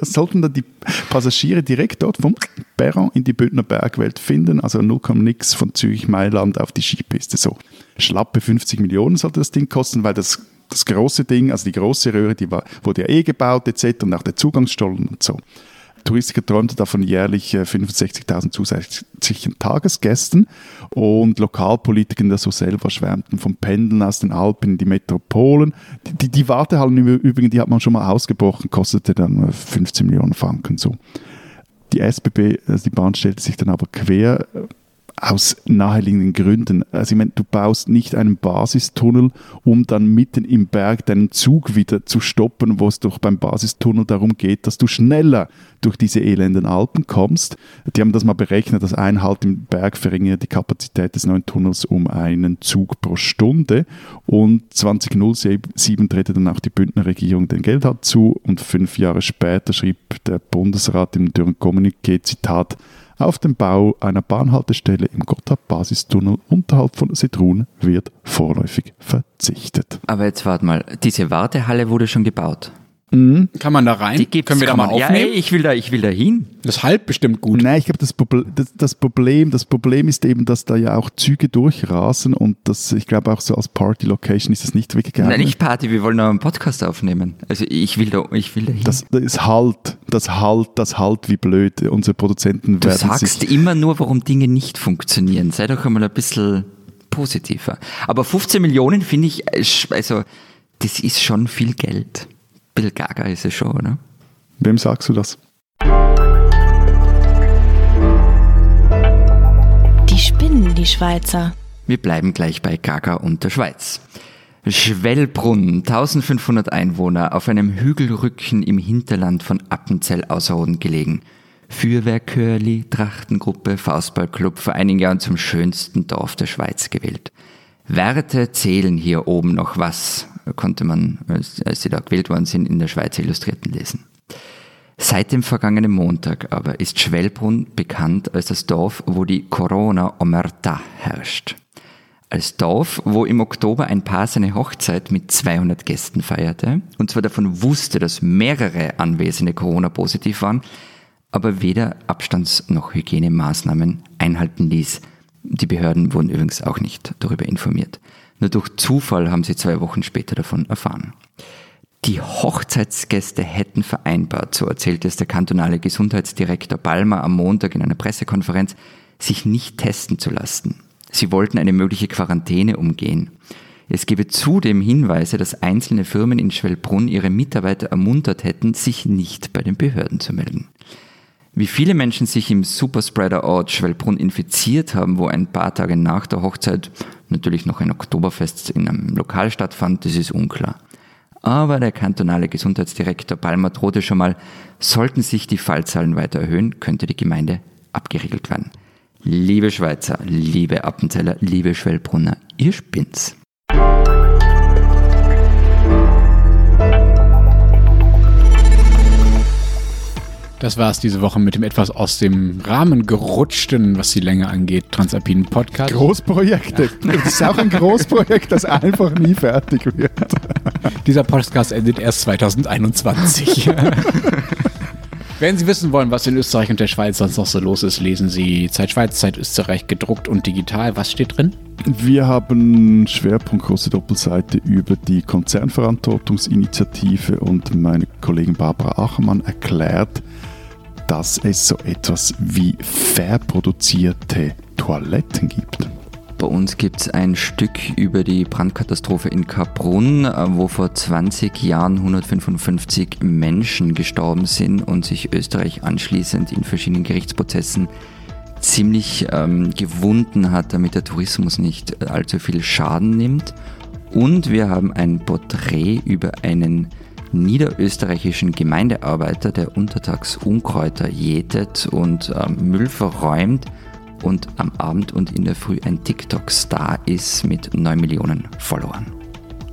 das sollten dann die Passagiere direkt dort vom Perron in die Bündner Bergwelt finden, also 0, nix von Zürich-Mailand auf die Skipiste. So schlappe 50 Millionen sollte das Ding kosten, weil das, das große Ding, also die große Röhre, die war, wurde ja eh gebaut etc. und auch der Zugangsstollen und so. Touristiker träumte davon jährlich 65.000 äh, zusätzlichen Tagesgästen und Lokalpolitiker, die so selber schwärmten vom Pendeln aus den Alpen in die Metropolen. Die, die, die Wartehallen im Übrigen, die hat man schon mal ausgebrochen, kostete dann 15 Millionen Franken so. Die SBB, also die Bahn stellte sich dann aber quer aus naheliegenden Gründen. Also ich meine, du baust nicht einen Basistunnel, um dann mitten im Berg deinen Zug wieder zu stoppen, wo es doch beim Basistunnel darum geht, dass du schneller durch diese elenden Alpen kommst. Die haben das mal berechnet, dass ein Halt im Berg verringert die Kapazität des neuen Tunnels um einen Zug pro Stunde und 2007 drehte dann auch die Bündner Regierung den Geldhalt zu und fünf Jahre später schrieb der Bundesrat im Dürren Kommuniqué, Zitat, auf den Bau einer Bahnhaltestelle im Gotthard-Basistunnel unterhalb von Sedrun wird vorläufig verzichtet. Aber jetzt warte mal, diese Wartehalle wurde schon gebaut. Mhm. Kann man da rein? Die gibt's, Können wir da mal man, aufnehmen? Ja, ey, ich will da, ich will da hin. Das halt bestimmt gut. Nein, ich glaube, das, das, das, Problem, das Problem ist eben, dass da ja auch Züge durchrasen und das, ich glaube auch so als Party-Location ist das nicht wirklich geeignet. Nein, nicht Party, wir wollen noch einen Podcast aufnehmen. Also ich will da, ich will da hin. Das, das ist halt, das halt, das halt wie blöd. Unsere Produzenten du werden sagst sich immer nur, warum Dinge nicht funktionieren. Sei doch einmal ein bisschen positiver. Aber 15 Millionen finde ich, äh, also das ist schon viel Geld. Bill Gaga ist es schon, oder? Wem sagst du das? Die spinnen, die Schweizer. Wir bleiben gleich bei Gaga und der Schweiz. Schwellbrunn, 1500 Einwohner, auf einem Hügelrücken im Hinterland von Appenzell Ausserrhoden gelegen. Feuerwehrchörli, Trachtengruppe, Faustballclub vor einigen Jahren zum schönsten Dorf der Schweiz gewählt. Werte zählen hier oben noch was, konnte man, als sie da gewählt worden sind, in der Schweizer Illustrierten lesen. Seit dem vergangenen Montag aber ist Schwellbrunn bekannt als das Dorf, wo die Corona-Omerta herrscht. Als Dorf, wo im Oktober ein Paar seine Hochzeit mit 200 Gästen feierte und zwar davon wusste, dass mehrere Anwesende Corona-positiv waren, aber weder Abstands- noch Hygienemaßnahmen einhalten ließ. Die Behörden wurden übrigens auch nicht darüber informiert. Nur durch Zufall haben sie zwei Wochen später davon erfahren. Die Hochzeitsgäste hätten vereinbart, so erzählte es der kantonale Gesundheitsdirektor Balmer am Montag in einer Pressekonferenz, sich nicht testen zu lassen. Sie wollten eine mögliche Quarantäne umgehen. Es gebe zudem Hinweise, dass einzelne Firmen in Schwellbrunn ihre Mitarbeiter ermuntert hätten, sich nicht bei den Behörden zu melden. Wie viele Menschen sich im Superspreader-Ort Schwellbrunn infiziert haben, wo ein paar Tage nach der Hochzeit natürlich noch ein Oktoberfest in einem Lokal stattfand, das ist unklar. Aber der kantonale Gesundheitsdirektor Palmer drohte schon mal, sollten sich die Fallzahlen weiter erhöhen, könnte die Gemeinde abgeriegelt werden. Liebe Schweizer, liebe Appenzeller, liebe Schwellbrunner, ihr spinnt's. Das war es diese Woche mit dem etwas aus dem Rahmen gerutschten, was die Länge angeht, Transalpinen Podcast. Großprojekte. Das ist auch ein Großprojekt, das einfach nie fertig wird. Dieser Podcast endet erst 2021. Wenn Sie wissen wollen, was in Österreich und der Schweiz sonst noch so los ist, lesen Sie Zeit Schweiz, Zeit Österreich gedruckt und digital. Was steht drin? Wir haben Schwerpunkt große Doppelseite über die Konzernverantwortungsinitiative und meine Kollegin Barbara Achermann erklärt, dass es so etwas wie verproduzierte Toiletten gibt. Bei uns gibt es ein Stück über die Brandkatastrophe in Kaprun, wo vor 20 Jahren 155 Menschen gestorben sind und sich Österreich anschließend in verschiedenen Gerichtsprozessen ziemlich ähm, gewunden hat, damit der Tourismus nicht allzu viel Schaden nimmt. Und wir haben ein Porträt über einen niederösterreichischen Gemeindearbeiter, der untertags Unkräuter jätet und ähm, Müll verräumt und am Abend und in der Früh ein TikTok-Star ist mit 9 Millionen Followern.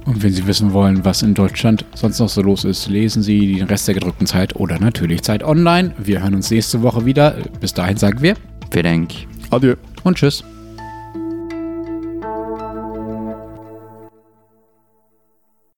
Und wenn Sie wissen wollen, was in Deutschland sonst noch so los ist, lesen Sie den Rest der gedrückten Zeit oder natürlich Zeit online. Wir hören uns nächste Woche wieder. Bis dahin sagen wir Vielen Dank. Adieu. und tschüss.